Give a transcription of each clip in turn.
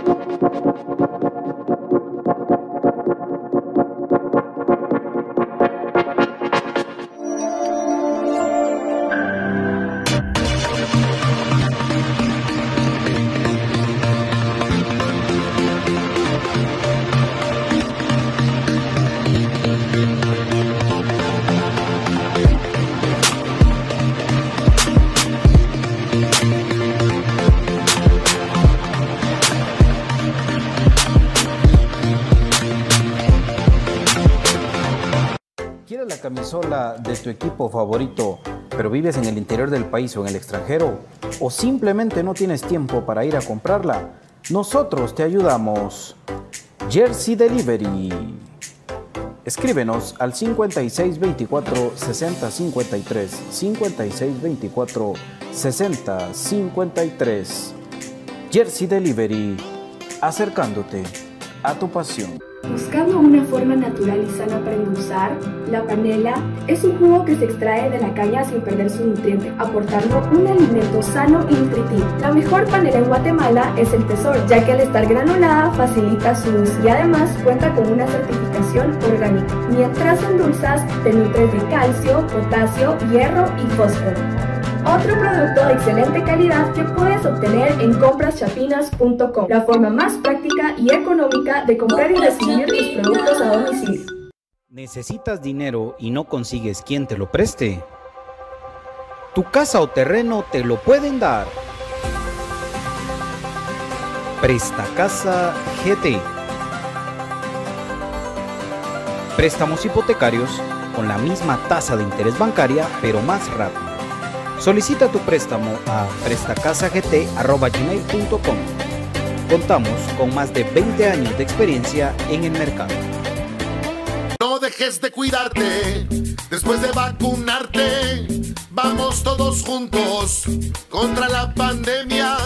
¿Quieres la camisola de tu equipo favorito, pero vives en el interior del país o en el extranjero? ¿O simplemente no tienes tiempo para ir a comprarla? Nosotros te ayudamos. Jersey Delivery. Escríbenos al 5624 6053 5624 6053. Jersey Delivery. Acercándote a tu pasión. Buscando una forma natural y sana para endulzar, la panela es un jugo que se extrae de la caña sin perder su nutriente, aportando un alimento sano y nutritivo. La mejor panela en Guatemala es el Tesoro, ya que al estar granulada facilita su uso y además cuenta con una certificación orgánica. Mientras endulzas, te nutres de calcio, potasio, hierro y fósforo. Otro producto de excelente calidad que puedes obtener en compraschapinas.com, la forma más práctica y económica de comprar y recibir tus productos a domicilio. ¿Necesitas dinero y no consigues quien te lo preste? Tu casa o terreno te lo pueden dar. Presta Casa GT. Préstamos hipotecarios con la misma tasa de interés bancaria, pero más rápido. Solicita tu préstamo a prestacasagt.com. Contamos con más de 20 años de experiencia en el mercado. No dejes de cuidarte después de vacunarte. Vamos todos juntos contra la pandemia.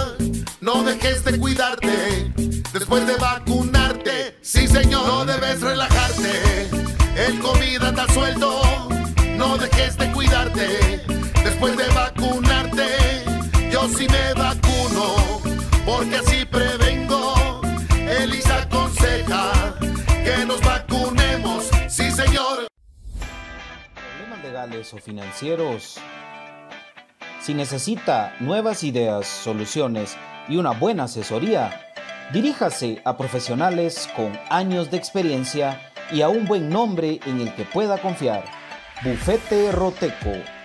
No dejes de cuidarte después de vacunarte. Sí, señor, no debes relajarte. El COVID anda suelto. No dejes de cuidarte después de vacunarte. Yo sí me vacuno porque así prevengo. Elisa aconseja que nos vacunemos. Sí, señor. Problemas legales o financieros. Si necesita nuevas ideas, soluciones y una buena asesoría, diríjase a profesionales con años de experiencia y a un buen nombre en el que pueda confiar. Bufete Roteco.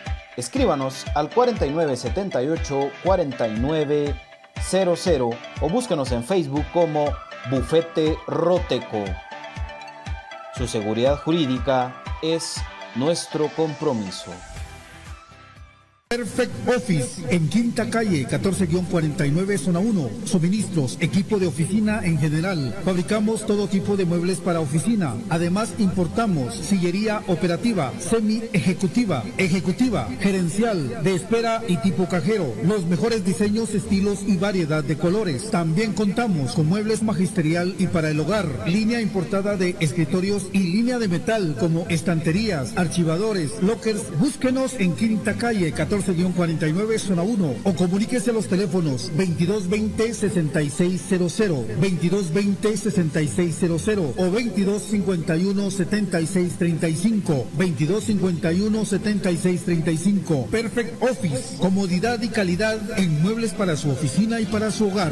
Escríbanos al 4978-4900 o búsquenos en Facebook como Bufete Roteco. Su seguridad jurídica es nuestro compromiso. Perfect Office en Quinta Calle 14-49 Zona 1. Suministros, equipo de oficina en general. Fabricamos todo tipo de muebles para oficina. Además importamos sillería operativa, semi ejecutiva, ejecutiva, gerencial, de espera y tipo cajero. Los mejores diseños, estilos y variedad de colores. También contamos con muebles magisterial y para el hogar. Línea importada de escritorios y línea de metal como estanterías, archivadores, lockers. Búsquenos en Quinta Calle 14 49 zona 1 o comuníquese a los teléfonos 2220-6600, 2220-6600 o 2251-7635, 2251-7635. Perfect Office, comodidad y calidad en muebles para su oficina y para su hogar.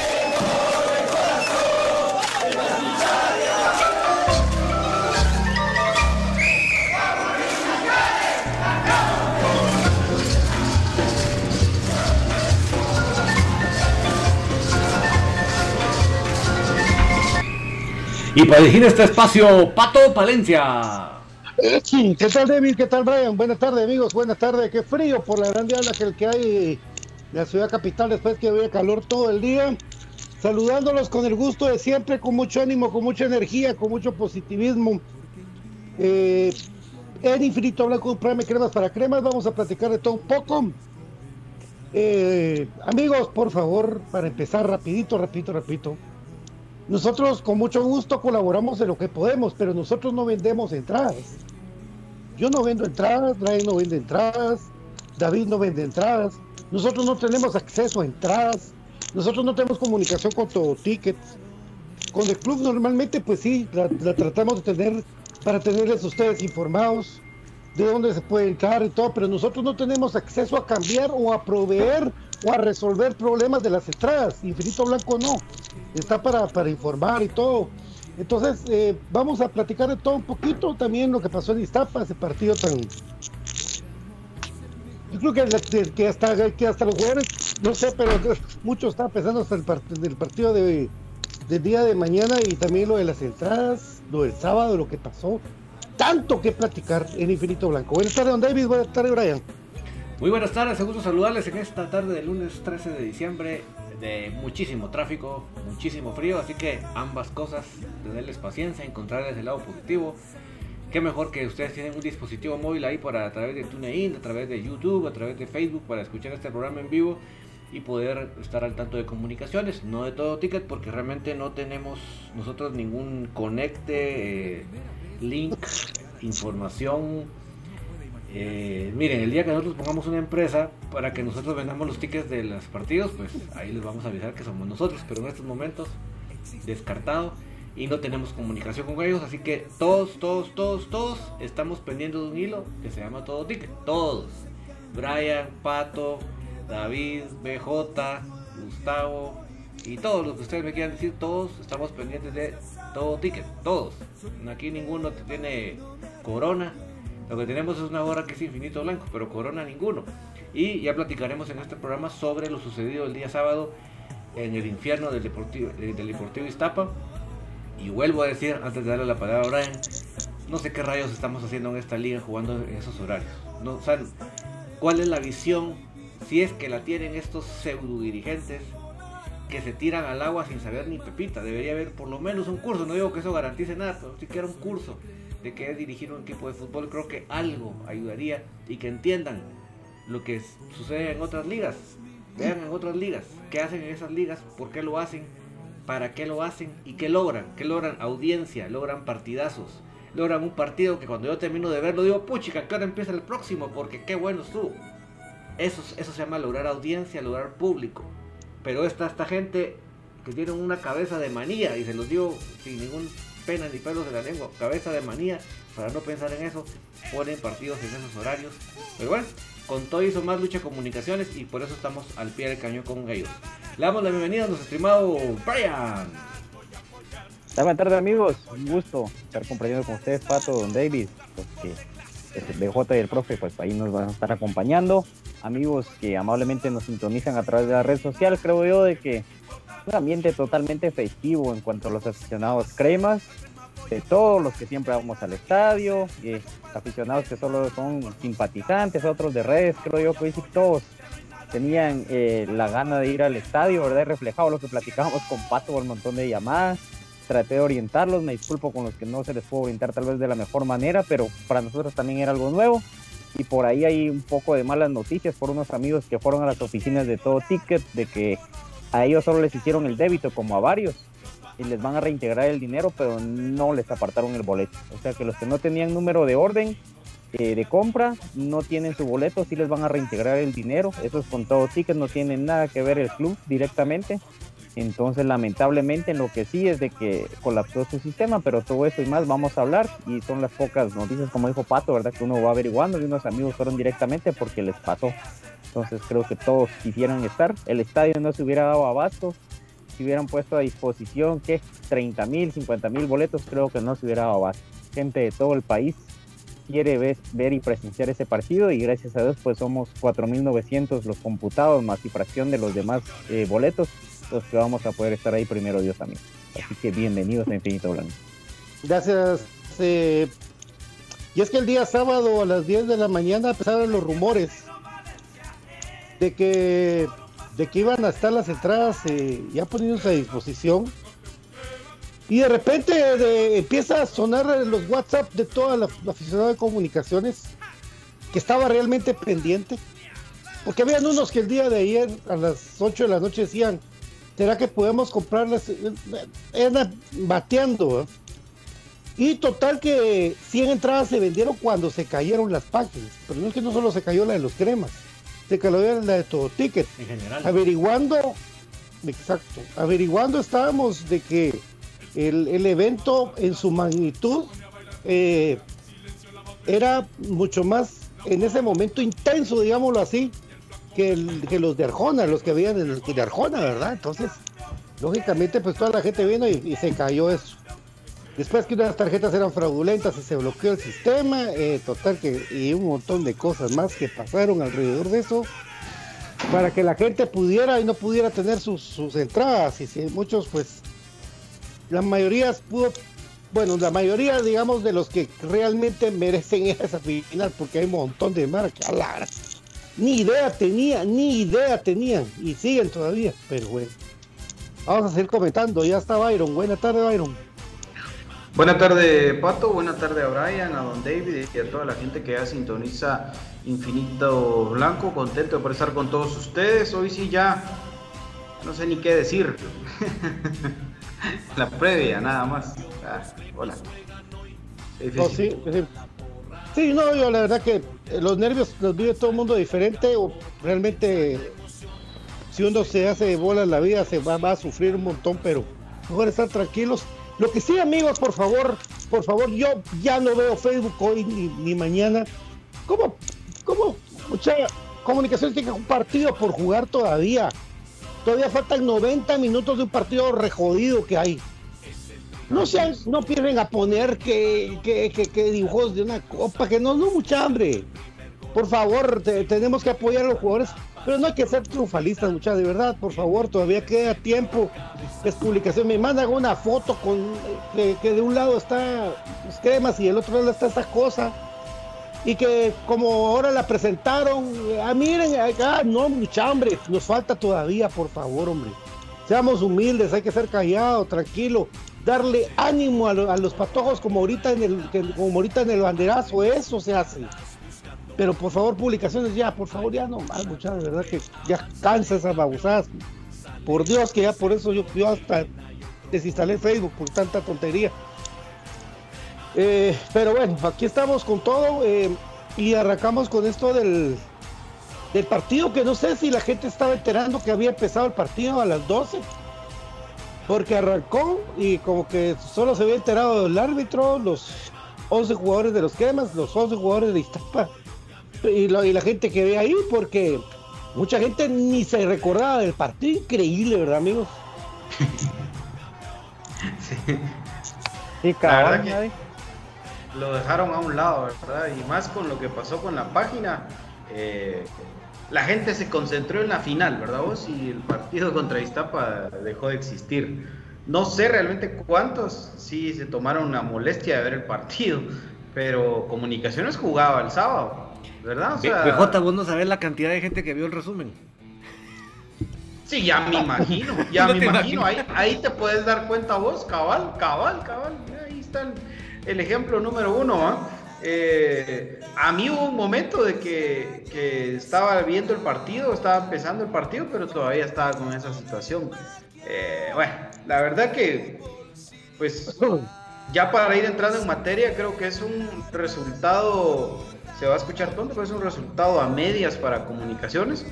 Y para dirigir este espacio, Pato Palencia. ¿Qué tal, David? ¿Qué tal, Brian? Buenas tardes, amigos. Buenas tardes. Qué frío por la grande que, que hay en la ciudad capital después que había calor todo el día. Saludándolos con el gusto de siempre, con mucho ánimo, con mucha energía, con mucho positivismo. Eh, en Infinito Blanco, Prime Cremas para Cremas. Vamos a platicar de todo un poco. Eh, amigos, por favor, para empezar rapidito, repito, repito. Nosotros con mucho gusto colaboramos en lo que podemos, pero nosotros no vendemos entradas. Yo no vendo entradas, Brian no vende entradas, David no vende entradas. Nosotros no tenemos acceso a entradas. Nosotros no tenemos comunicación con todo tickets. Con el club normalmente, pues sí, la, tratamos de tener para tenerles a ustedes informados de dónde se puede entrar y todo, pero nosotros no tenemos acceso a cambiar o a proveer o a resolver problemas de las entradas. Infinito Blanco no, está para, para informar y todo. Entonces, eh, vamos a platicar de todo un poquito, también lo que pasó en Iztapa, ese partido tan... Yo creo que, que, hasta, que hasta los jugadores, no sé, pero muchos están pensando hasta el, del partido de, del día de mañana y también lo de las entradas, lo del sábado, lo que pasó. Tanto que platicar en Infinito Blanco. Buenas tardes, don David. Buenas tardes, Brian. Muy buenas tardes, un gusto saludarles en esta tarde del lunes 13 de diciembre de muchísimo tráfico, muchísimo frío, así que ambas cosas, tenerles paciencia, encontrarles el lado positivo. Qué mejor que ustedes tienen un dispositivo móvil ahí para a través de TuneIn, a través de YouTube, a través de Facebook para escuchar este programa en vivo y poder estar al tanto de comunicaciones, no de todo ticket porque realmente no tenemos nosotros ningún conecte, eh, link, información eh, miren, el día que nosotros pongamos una empresa para que nosotros vendamos los tickets de los partidos, pues ahí les vamos a avisar que somos nosotros. Pero en estos momentos, descartado y no tenemos comunicación con ellos. Así que todos, todos, todos, todos estamos pendiendo de un hilo que se llama Todo Ticket. Todos. Brian, Pato, David, BJ, Gustavo y todos los que ustedes me quieran decir, todos estamos pendientes de Todo Ticket. Todos. Aquí ninguno tiene corona lo que tenemos es una hora que es infinito blanco, pero corona ninguno. Y ya platicaremos en este programa sobre lo sucedido el día sábado en el infierno del Deportivo, del Deportivo Iztapa. Y vuelvo a decir, antes de darle la palabra a Brian, no sé qué rayos estamos haciendo en esta liga jugando en esos horarios. No, ¿Cuál es la visión, si es que la tienen estos pseudo dirigentes que se tiran al agua sin saber ni pepita? Debería haber por lo menos un curso, no digo que eso garantice nada, pero siquiera un curso de que es dirigir un equipo de fútbol, creo que algo ayudaría y que entiendan lo que sucede en otras ligas. Vean en otras ligas, qué hacen en esas ligas, por qué lo hacen, para qué lo hacen y qué logran. ¿Qué logran? Audiencia, logran partidazos, logran un partido que cuando yo termino de verlo digo, puchica, que ahora empieza el próximo, porque qué bueno estuvo. Eso, eso se llama lograr audiencia, lograr público. Pero esta, esta gente que tiene una cabeza de manía, y se los digo sin ningún pena ni pelos de la lengua, cabeza de manía, para no pensar en eso, ponen partidos en esos horarios. Pero bueno, con todo hizo más lucha comunicaciones y por eso estamos al pie del cañón con ellos. Le damos la bienvenida a nuestro estimado Brian. Buenas tardes amigos, un gusto estar compartiendo con ustedes, Pato, Don David, porque el BJ y el profe, pues ahí nos van a estar acompañando. Amigos que amablemente nos sintonizan a través de la red social, creo yo de que un ambiente totalmente festivo en cuanto a los aficionados cremas, de todos los que siempre vamos al estadio, y aficionados que solo son simpatizantes, otros de redes, creo yo que todos tenían eh, la gana de ir al estadio, ¿verdad? Reflejado lo que platicábamos con Pato un montón de llamadas. Traté de orientarlos, me disculpo con los que no se les puedo orientar tal vez de la mejor manera, pero para nosotros también era algo nuevo. Y por ahí hay un poco de malas noticias por unos amigos que fueron a las oficinas de todo ticket, de que a ellos solo les hicieron el débito como a varios y les van a reintegrar el dinero, pero no les apartaron el boleto. O sea que los que no tenían número de orden eh, de compra no tienen su boleto, sí les van a reintegrar el dinero. Eso es con todo ticket, no tienen nada que ver el club directamente. Entonces, lamentablemente, lo que sí es de que colapsó su sistema, pero todo eso y más vamos a hablar. Y son las pocas noticias, como dijo Pato, ¿verdad? Que uno va averiguando y unos amigos fueron directamente porque les pasó. Entonces creo que todos quisieran estar. El estadio no se hubiera dado abasto. Si hubieran puesto a disposición que 30 mil, 50 mil boletos, creo que no se hubiera dado abasto. Gente de todo el país quiere ver, y presenciar ese partido y gracias a Dios pues somos 4.900 los computados más y fracción de los demás eh, boletos los que vamos a poder estar ahí primero Dios también. Así que bienvenidos a Infinito Blanco. Gracias. Eh, Y es que el día sábado a las 10 de la mañana empezaron los rumores de que, de que iban a estar las entradas eh, ya poniéndose a disposición. Y de repente empieza a sonar los WhatsApp de toda la, aficionada de comunicaciones que estaba realmente pendiente. Porque habían unos que el día de ayer a las 8 de la noche decían, ¿será que podemos comprarlas? Eran bateando. Y total que 100 entradas se vendieron cuando se cayeron las páginas. Pero no es que no solo se cayó la de los cremas, se cayó la de todo ticket. En general. Averiguando, exacto, averiguando estábamos de que el, evento en su magnitud eh, era mucho más en ese momento intenso, digámoslo así, que, los de Arjona, los que habían en el de Arjona, ¿verdad? Entonces, lógicamente, pues toda la gente vino y, se cayó eso. Después que unas tarjetas eran fraudulentas y se bloqueó el sistema, eh, total que y un montón de cosas más que pasaron alrededor de eso para que la gente pudiera y no pudiera tener sus, entradas y si muchos pues la mayoría pudo bueno la mayoría digamos de los que realmente merecen esa final porque hay un montón de marcas ni idea tenía, ni idea tenían. Y siguen todavía, pero bueno. Vamos a seguir comentando. Ya está Byron. Buenas tardes, Byron. Buenas tardes, Pato. Buenas tardes a Brian, a Don David y a toda la gente que ya sintoniza Infinito Blanco. Contento de estar con todos ustedes. Hoy sí ya no sé ni qué decir. la previa, nada más. Ah, hola. Oh, sí, sí. Sí, no, yo la verdad que eh, los nervios los vive todo el mundo diferente o realmente si uno se hace bola en la vida se va, a sufrir un montón, pero mejor estar tranquilos. Lo que sí, amigos, por favor, por favor, yo ya no veo Facebook hoy ni, mañana. ¿Cómo, cómo, mucha comunicación tiene un partido por jugar todavía? Todavía faltan 90 minutos de un partido rejodido que hay. No sean, no pierden a poner que, que, dibujos de una copa, que no, no mucha hambre. Por favor, tenemos que apoyar a los jugadores, pero no hay que ser triunfalistas, muchachos, de verdad, por favor, todavía queda tiempo. Es publicación, me mandan una foto con que, de un lado está los cremas y del otro lado está esta cosa. Y que como ahora la presentaron, ah, miren, acá, no, mucha hambre, nos falta todavía, por favor, hombre. Seamos humildes, hay que ser callados, tranquilo darle ánimo a, los patojos como ahorita en el como ahorita en el banderazo, eso se hace. Pero por favor, publicaciones ya, por favor, ya no más, muchachos, de verdad que ya cansa esas babosadas. Por Dios que ya por eso yo, yo hasta desinstalé Facebook por tanta tontería. Eh, pero bueno, aquí estamos con todo eh, y arrancamos con esto del, del partido que no sé si la gente estaba enterando que había empezado el partido a las 12 porque arrancó y como que solo se había enterado del árbitro, los 11 jugadores de los cremas, los 11 jugadores de Iztapa y, la gente que ve ahí, porque mucha gente ni se recordaba del partido. Increíble, ¿verdad, amigos? sí. Y cada lo dejaron a un lado, ¿verdad? Y más con lo que pasó con la página. Eh, la gente se concentró en la final, ¿verdad vos? Y el partido contra Iztapa dejó de existir. No sé realmente cuántos sí se tomaron la molestia de ver el partido, pero Comunicaciones jugaba el sábado, ¿verdad? O sea, BJ, vos no sabés la cantidad de gente que vio el resumen. Sí, ya me imagino, ya me imagino. Ahí, ahí, te puedes dar cuenta vos, cabal, cabal, cabal. Ahí está el, el ejemplo número uno, ¿ah? Eh, a mí hubo un momento de que, estaba viendo el partido, estaba empezando el partido, pero todavía estaba con esa situación. Eh, bueno, la verdad que, pues, ya para ir entrando en materia, creo que es un resultado, se va a escuchar tonto, pero es un resultado a medias para comunicaciones.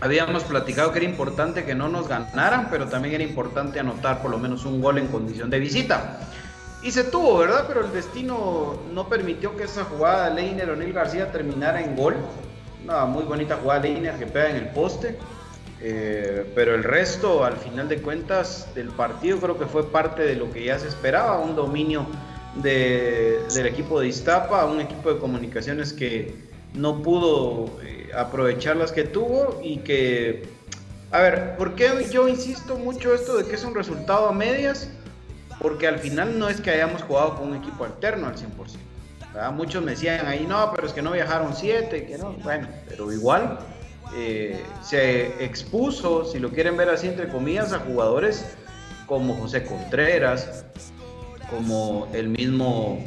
Habíamos platicado que era importante que no nos ganaran, pero también era importante anotar por lo menos un gol en condición de visita. Y se tuvo, ¿verdad? Pero el destino no permitió que esa jugada de Leiner O'Neill García terminara en gol. Una muy bonita jugada de Leiner que pega en el poste. Eh, pero el resto, al final de cuentas, del partido creo que fue parte de lo que ya se esperaba, un dominio del equipo de Iztapa, un equipo de comunicaciones que no pudo eh, aprovechar las que tuvo y que, a ver, ¿por qué yo insisto mucho esto de que es un resultado a medias? porque al final no es que hayamos jugado con un equipo alterno al 100%. Muchos me decían ahí, no, pero es que no viajaron siete, que no. Bueno, pero igual eh, se expuso, si lo quieren ver así entre comillas, a jugadores como José Contreras, como el mismo,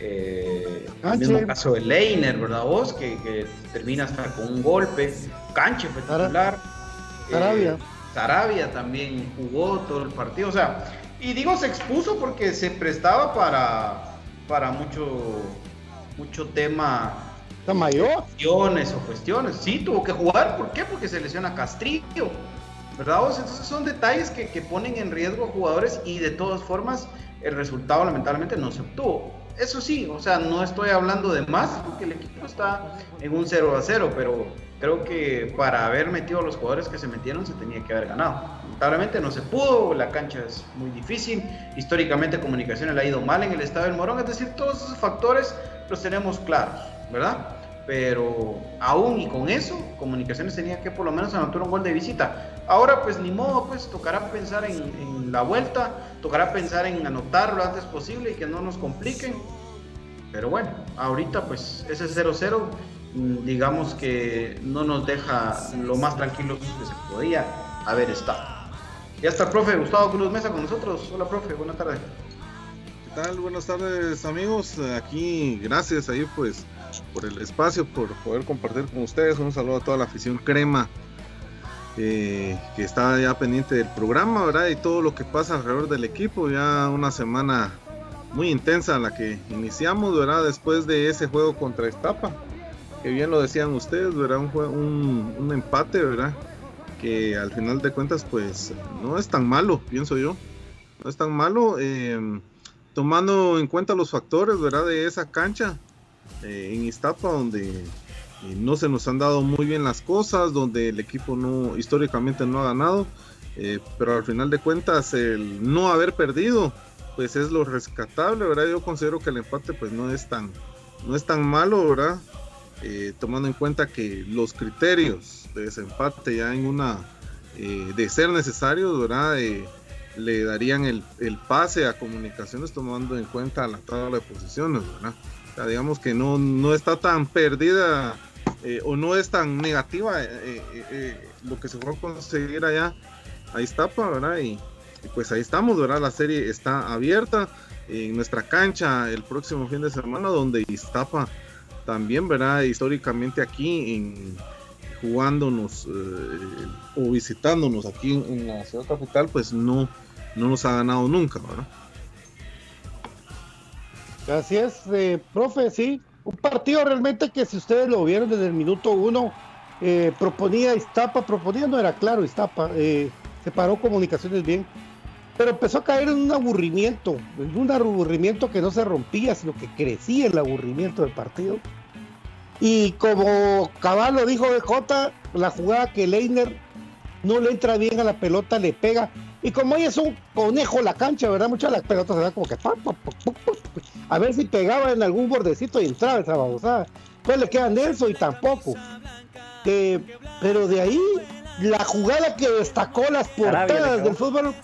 eh, el mismo caso de Leiner, ¿verdad vos? Que, termina hasta con un golpe. Canche fue titular. Sarabia. Eh, Sarabia también jugó todo el partido. O sea, y digo se expuso porque se prestaba para, para mucho, mucho tema. mayor? Cuestiones o cuestiones. Sí, tuvo que jugar. ¿Por qué? Porque se lesiona Castrillo. ¿Verdad? Entonces son detalles que, que ponen en riesgo a jugadores y de todas formas el resultado lamentablemente no se obtuvo. Eso sí, o sea, no estoy hablando de más porque el equipo está en un 0 a 0, pero creo que para haber metido a los jugadores que se metieron se tenía que haber ganado. Lamentablemente no se pudo, la cancha es muy difícil, históricamente Comunicaciones le ha ido mal en el estado del Morón, es decir, todos esos factores los tenemos claros, ¿verdad? Pero aún y con eso, Comunicaciones tenía que por lo menos anotar un gol de visita. Ahora pues ni modo, pues tocará pensar en, en la vuelta, tocará pensar en anotar lo antes posible y que no nos compliquen. Pero bueno, ahorita pues ese 0-0 mm, digamos que no nos deja lo más tranquilos que se podía haber estado. Ya está el profe Gustavo Cruz Mesa con nosotros. Hola profe, buenas tardes. ¿Qué tal? Buenas tardes amigos. Aquí gracias ahí pues por el espacio, por poder compartir con ustedes. Un saludo a toda la afición crema eh, que está ya pendiente del programa, ¿verdad? Y todo lo que pasa alrededor del equipo. Ya una semana muy intensa la que iniciamos, ¿verdad? Después de ese juego contra Estapa, que bien lo decían ustedes, ¿verdad? Un, un, empate, ¿verdad? Que al final de cuentas, pues no es tan malo, pienso yo. No es tan malo, eh, tomando en cuenta los factores, ¿verdad? De esa cancha eh, en Iztapa, donde eh, no se nos han dado muy bien las cosas, donde el equipo no históricamente no ha ganado, eh, pero al final de cuentas el no haber perdido, pues es lo rescatable, ¿verdad? Yo considero que el empate pues no es tan, no es tan malo, ¿verdad? tomando en cuenta que los criterios de ese empate ya en una, de ser necesarios, ¿verdad? le darían el, el, pase a comunicaciones tomando en cuenta la tabla de posiciones, ¿verdad? digamos que no, no está tan perdida eh, o no es tan negativa eh, eh, lo que se fue a conseguir allá. Ahí está, ¿verdad? Y, pues ahí estamos, ¿verdad? La serie está abierta en nuestra cancha el próximo fin de semana, donde Iztapa también, ¿verdad? Históricamente aquí en jugándonos o visitándonos aquí en, la ciudad capital, pues no, no nos ha ganado nunca, ¿verdad? Así es, profe, sí. Un partido realmente que si ustedes lo vieron desde el minuto uno, eh, proponía Iztapa, proponía no era claro Iztapa, eh, separó comunicaciones bien, pero empezó a caer en un aburrimiento, en un aburrimiento que no se rompía, sino que crecía el aburrimiento del partido. Y como Caballo dijo BJ, la jugada que Leiner no le entra bien a la pelota, le pega. Y como ahí es un conejo la cancha, ¿verdad? Muchas las pelotas se dan como que a ver si pegaba en algún bordecito y entraba esa babosada. Pues le queda Nelson y tampoco. pero de ahí, la jugada que destacó las portadas del fútbol,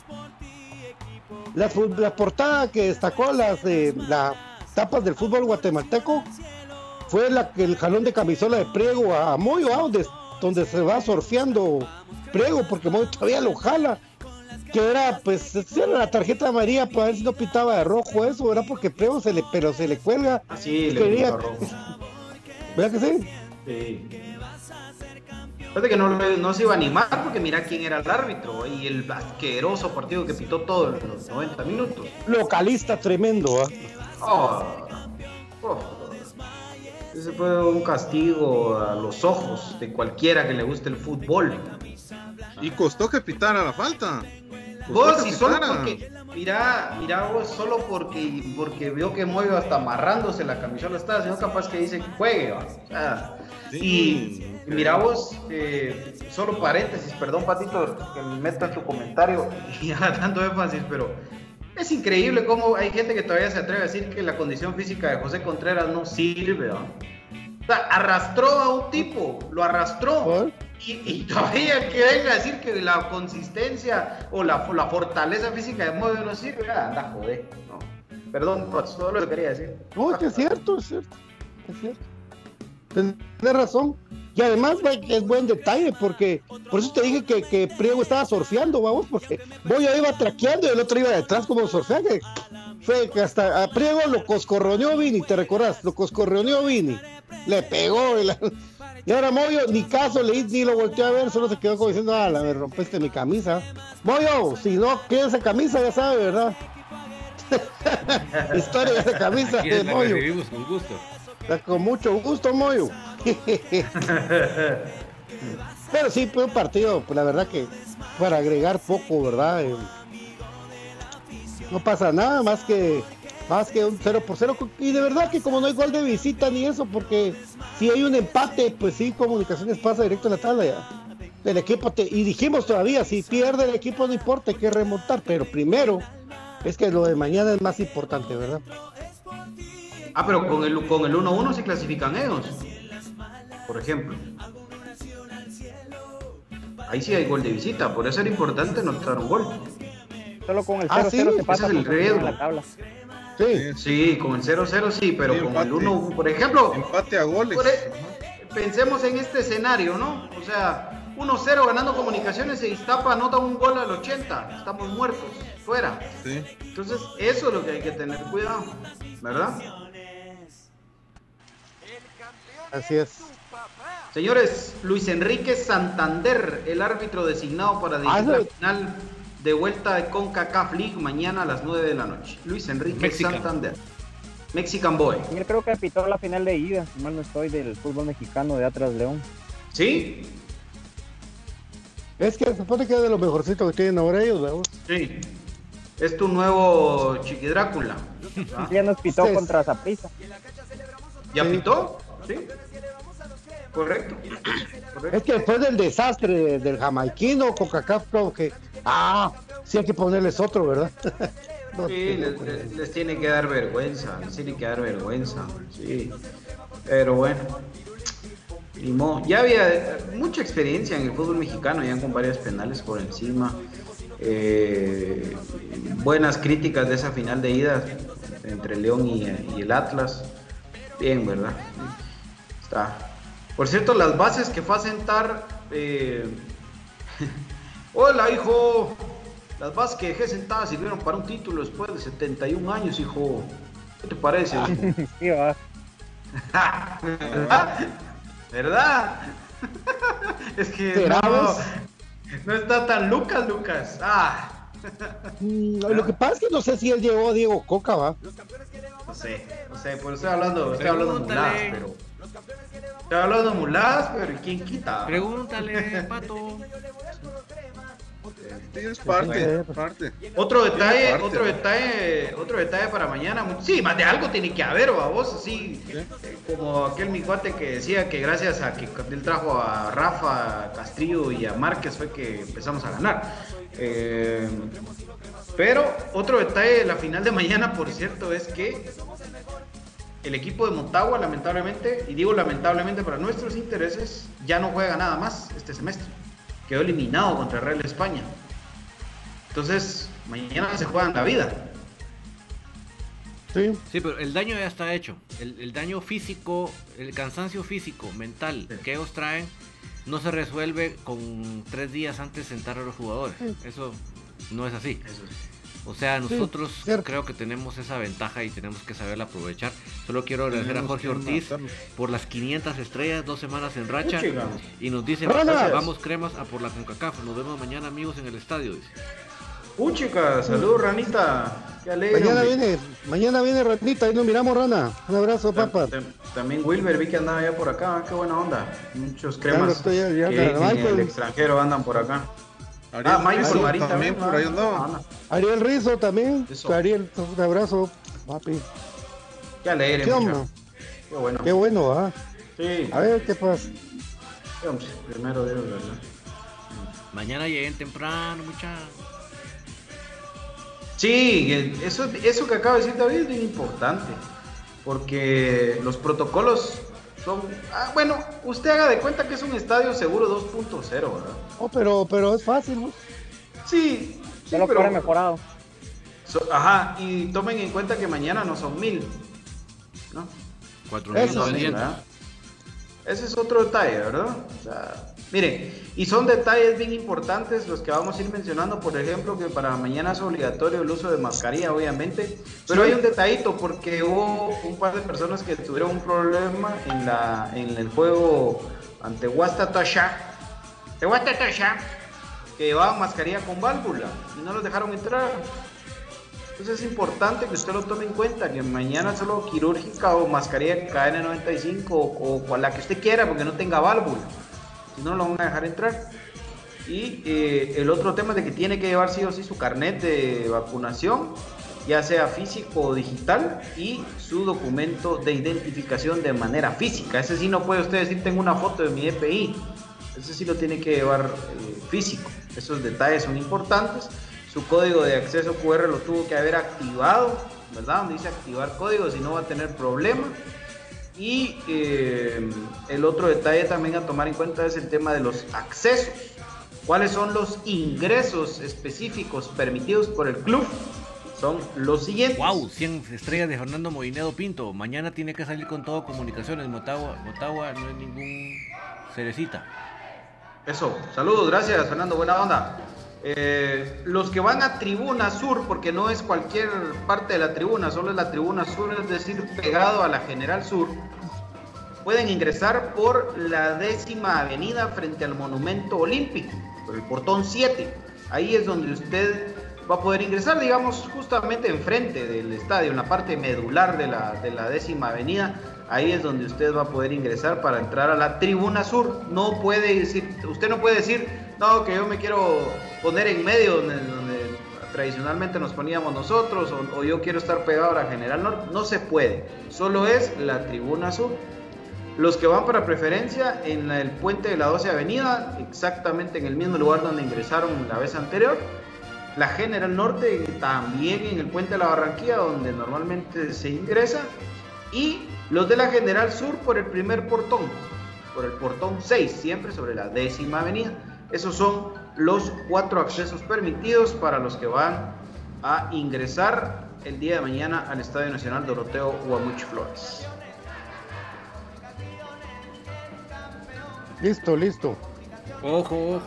la, la, portada que destacó las, eh, las tapas del fútbol guatemalteco fue la, el jalón de camisola de Priego a, Moyo, donde, donde se va surfeando Priego, porque Moyo todavía lo jala que era pues era la tarjeta amarilla para ver si no pintaba de rojo eso, era porque Prego se le, pero se le cuelga. Sí, le quería... rojo. ¿Verdad que sí? Sí. Fíjate que no, no, se iba a animar porque mira quién era el árbitro y el asqueroso partido que pitó todos los 90 minutos. Localista tremendo, ¿ah? Oh, oh. Ese fue un castigo a los ojos de cualquiera que le guste el fútbol. Y costó que pitara la falta. Vos, y solo porque, mira, mira vos, solo porque, porque vio que Moyo hasta amarrándose la camisola está, sino capaz que dice juegue, y mira vos, eh, solo paréntesis, perdón Patito, que me meta en tu comentario. Y dando énfasis, pero es increíble cómo hay gente que todavía se atreve a decir que la condición física de José Contreras no sirve, O sea, arrastró a un tipo, lo arrastró. Y, todavía que venga a decir que la consistencia o la, fortaleza física de Moyo no sirve, ah, anda joder, ¿no? Perdón, solo lo quería decir. No, que es cierto, es cierto. Es cierto. Tienes razón. Y además es buen detalle porque por eso te dije que, que Priego estaba surfeando, vamos, porque Boya iba traqueando y el otro iba detrás como surfeando. Fue que hasta a Priego lo coscorroneó Vini, ¿te recordás? Lo coscorroneó Vini. Le pegó. Y, ahora Moyo ni caso le ni lo volteó a ver, solo se quedó como diciendo, ah, la me rompiste mi camisa. Moyo, si no quieres esa camisa, ya sabe, ¿verdad? Historia de esa camisa de Moyo. con gusto. Con mucho gusto, Moyo. Pero sí, fue un partido, pues la verdad que para agregar poco, ¿verdad? Eh, no pasa nada más que más que un 0 por 0 y de verdad que como no hay gol de visita ni eso porque si hay un empate pues sí comunicaciones pasa directo a la tabla ya el equipo te, y dijimos todavía si pierde el equipo no importa hay que remontar pero primero es que lo de mañana es más importante verdad ah pero con el con el 1-1 se clasifican ellos por ejemplo. Ahí sí hay gol de visita por eso era importante anotar un gol. Solo con el 0-0 ah, se pasa el en la tabla Sí. sí, con el 0-0 sí, pero con el 1, por ejemplo. Empate a goles. E, pensemos en este escenario, ¿no? O sea, 1-0 ganando comunicaciones e Iztapa anota un gol al 80. Estamos muertos, fuera. Sí. Entonces, eso es lo que hay que tener cuidado, ¿verdad? Así es. Señores, Luis Enrique Santander, el árbitro designado para dirigir ah, la final de vuelta de CONCACAF League mañana a las 9 de la noche. Luis Enrique Santander. Mexican Boy. Yo creo que pitó la final de ida, si mal no estoy, del fútbol mexicano de Atlas León. ¿Sí? Es que se supone que es de lo mejorcito que tienen ahora ellos, ¿verdad? Sí. Es tu nuevo Chiqui Drácula. Ya nos pitó contra Zaprisa. ¿Ya pitó? Sí. Correcto. Es que después del desastre del jamaiquino, Coca-Cola, que, ah, sí hay que ponerles otro, ¿verdad? sí, les, tiene que dar vergüenza, les tiene que dar vergüenza, sí. Pero bueno, ya había mucha experiencia en el fútbol mexicano, ya con varias penales por encima. Eh, buenas críticas de esa final de ida entre León y, y el Atlas. Bien, ¿verdad? Está, por cierto, las bases que fue a sentar. Eh, Hola, hijo. Las bases que dejé sentadas sirvieron para un título después de 71 años, hijo. ¿Qué te parece? Sí, va. ¿Verdad? es que no, no, está tan Lucas, Lucas. Ah. Mm, lo que pasa es que no sé si él llevó a Diego Coca, va. No sé, no sé, por estoy hablando, estoy hablando de pero. Te hablo de muladas, pero ¿quién quita? Pregúntale, pato. Tienes parte, parte. Otro detalle, otro detalle, otro detalle para mañana. Sí, más de algo tiene que haber, vos, así como aquel mi cuate que decía que gracias a que él trajo a Rafa, Castillo y a Márquez fue que empezamos a ganar. Eh, pero otro detalle de la final de mañana, por cierto, es que el equipo de Motagua, lamentablemente, y digo lamentablemente para nuestros intereses, ya no juega nada más este semestre. Quedó eliminado contra Real España. Entonces, mañana se juega en la vida. Sí. sí, pero el daño ya está hecho. El, daño físico, el cansancio físico, mental que ellos traen, no se resuelve con tres días antes de sentar a los jugadores. Eso no es así. Eso o sea, nosotros creo que tenemos esa ventaja y tenemos que saberla aprovechar. Solo quiero agradecer a Jorge Ortiz por las 500 estrellas, dos semanas en racha. Y nos dice, vamos cremas a por la CONCACAF. Nos vemos mañana amigos en el estadio. Dice. Puchica, saludos Ranita. Qué alegre, mañana viene, mañana viene Ranita, ahí nos miramos Rana. Un abrazo, papá. También Wilber vi que andaba ya por acá, qué buena onda. Muchos cremas que en el extranjero andan por acá. Ariel ah, Michael también, por ahí andaba. Ariel Rizo también. Ariel, un abrazo, papi. Qué alegre, ¿Qué, Qué bueno. Qué bueno, ¿ah? Sí. A ver, ¿qué pasa? primero Dios, ¿verdad? Mañana lleguen temprano, muchachos. Sí, eso, eso que acaba de decir David es bien importante. Porque los protocolos Ah, bueno, usted haga de cuenta que es un estadio seguro 2.0, ¿verdad? Oh, pero, pero es fácil, ¿no? Sí, sí pero... mejorado. So- ajá, y tomen en cuenta que mañana no son mil. ¿no? Cuatro Eso mil sí. ¿verdad? Ese es otro detalle, ¿verdad? O sea, miren, y son detalles bien importantes los que vamos a ir mencionando, por ejemplo, que para mañana es obligatorio el uso de mascarilla, obviamente, pero hay un detallito porque hubo un par de personas que tuvieron un problema en, la, en el juego ante Guastatosha, de Guastatosha, que llevaban mascarilla con válvula y no los dejaron entrar. Entonces es importante que usted lo tome en cuenta, que mañana solo quirúrgica o mascarilla KN95 o, o la que usted quiera porque no tenga válvula. Si no lo van a dejar entrar. Y eh, el otro tema es de que tiene que llevar sí o sí su carnet de vacunación, ya sea físico o digital, y su documento de identificación de manera física. Ese sí no puede usted decir tengo una foto de mi EPI. Ese sí lo tiene que llevar eh, físico. Esos detalles son importantes. Su código de acceso QR lo tuvo que haber activado, ¿verdad? Donde dice activar código, si no va a tener problema. Y eh, el otro detalle también a tomar en cuenta es el tema de los accesos. ¿Cuáles son los ingresos específicos permitidos por el club? Son los siguientes. Wow, 100 estrellas de Fernando Moinedo Pinto. Mañana tiene que salir con todo comunicaciones. Motagua, Motagua no es ningún cerecita. Eso, saludos, gracias Fernando, buena onda. Eh, los que van a Tribuna Sur, porque no es cualquier parte de la tribuna, solo es la Tribuna Sur, es decir, pegado a la General Sur, pueden ingresar por la décima avenida frente al Monumento Olímpico, por el portón 7. Ahí es donde usted va a poder ingresar, digamos, justamente enfrente del estadio, en la parte medular de la, de la décima avenida. Ahí es donde usted va a poder ingresar para entrar a la tribuna sur. No puede decir, usted no puede decir, no, que yo me quiero poner en medio donde, tradicionalmente nos poníamos nosotros, o, o yo quiero estar pegado a la General Norte. No se puede. Solo es la tribuna sur. Los que van para preferencia en el puente de la 12 Avenida, exactamente en el mismo lugar donde ingresaron la vez anterior. La General Norte también en el puente de la Barranquilla, donde normalmente se ingresa. Y los de la General Sur por el primer portón, por el portón 6, siempre sobre la décima avenida. Esos son los cuatro accesos permitidos para los que van a ingresar el día de mañana al Estadio Nacional Doroteo Guamuch Flores. Listo, listo. Ojo, ojo.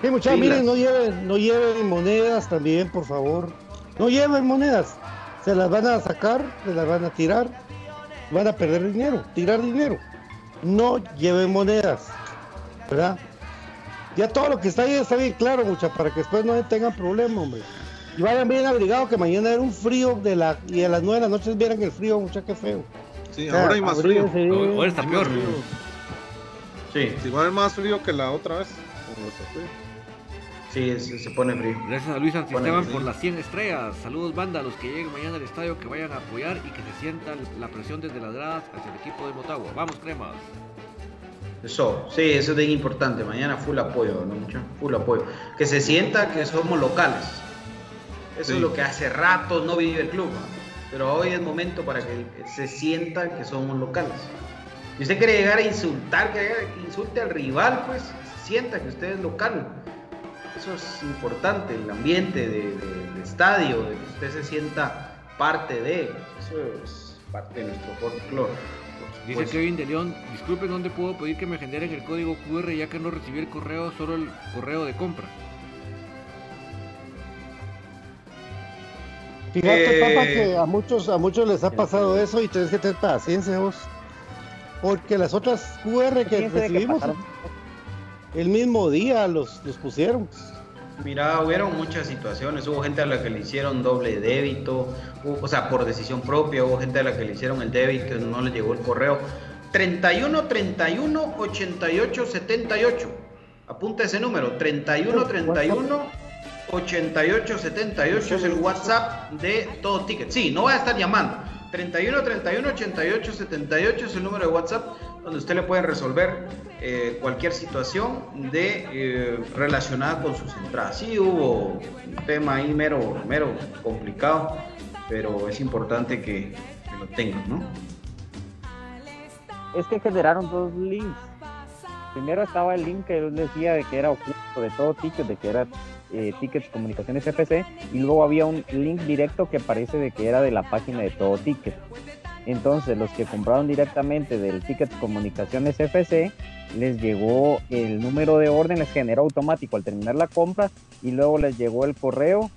Sí, muchachos, miren, no lleven, no lleven monedas también, por favor. No lleven monedas. Se las van a sacar, se las van a tirar, van a perder dinero, tirar dinero. No lleven monedas, ¿verdad? Ya todo lo que está ahí está bien claro, mucha, para que después no tengan problema, hombre. Y vayan bien abrigados, que mañana era un frío de la y a las nueve de la noche vieran el frío, mucha, qué feo. Sí, O sea, ahora hay más frío. Ahora está peor. Sí, Sí, va a haber más frío que la otra vez. Como está frío. Sí, se, se pone frío. Gracias a Luis sí. por las 100 estrellas. Saludos, banda, a los que lleguen mañana al estadio, que vayan a apoyar y que se sienta la presión desde las gradas hacia el equipo de Motagua. Vamos, cremas. Eso, sí, eso es bien importante. Mañana full apoyo, ¿no, mucho? Full apoyo. Que se sienta que somos locales. Eso Sí. es lo que hace rato no vive el club. ¿no? Pero hoy es momento para que se sienta que somos locales. Si usted quiere llegar a insultar, que insulte al rival, pues se sienta que usted es local. Eso es importante, el ambiente de- de- del estadio, de que usted se sienta parte de. Eso es parte de nuestro folclore. Dice. Kevin de León, disculpen, ¿dónde puedo pedir que me generen el código QR ya que no recibí el correo, solo el correo de compra? Fíjate, Eh, papá, que a muchos, a muchos les ha pasado eso y tienes que tener paciencia vos. Porque las otras QR que de recibimos el mismo día los, los pusieron. Mira, hubieron muchas situaciones. Hubo gente a la que le hicieron doble débito, hubo- o sea, por decisión propia. Hubo gente a la que le hicieron el débito y no le llegó el correo. 31 31 88 78. Apunta ese número: 31 31 88 78 es el WhatsApp de todo ticket. Sí, no va a estar llamando. 31 31 88 78 es el número de WhatsApp donde usted le puede resolver eh, cualquier situación de eh, relacionada con sus entradas. Sí hubo un tema ahí mero, mero complicado, pero es importante que, lo tengan, ¿no? Es que generaron dos links. Primero estaba el link que él decía de que era oculto de todo ticket, de que era eh, Tickets Comunicaciones FC y luego había un link directo que parece de que era de la página de Todo Ticket. Entonces los que compraron directamente del Tickets Comunicaciones FC les llegó el número de orden, les generó automático al terminar la compra y luego les llegó el correo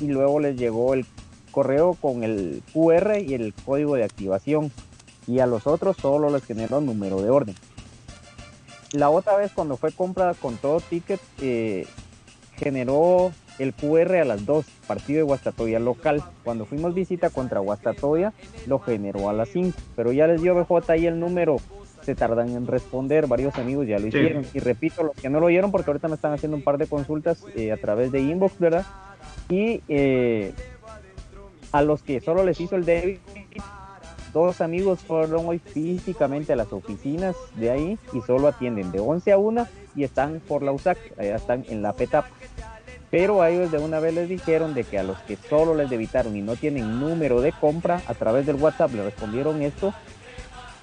y luego les llegó el correo con el QR y el código de activación y a los otros solo les generó número de orden. La otra vez cuando fue compra con todo ticket eh, generó el QR a las 2, partido de Guastatoya local. Cuando fuimos visita contra Guastatoya lo generó a las 5, pero ya les dio BJ ahí el número se tardan en responder, varios amigos ya lo hicieron. Y repito, los que no lo oyeron, porque ahorita me están haciendo un par de consultas eh, a través de inbox, ¿verdad? Y eh, a los que solo les hizo el débito, dos amigos fueron hoy físicamente a las oficinas de ahí y solo atienden de 11 a 1 y están por la USAC, allá están en la PETAP. Pero a ellos de una vez les dijeron de que a los que solo les debitaron y no tienen número de compra, a través del WhatsApp le respondieron esto,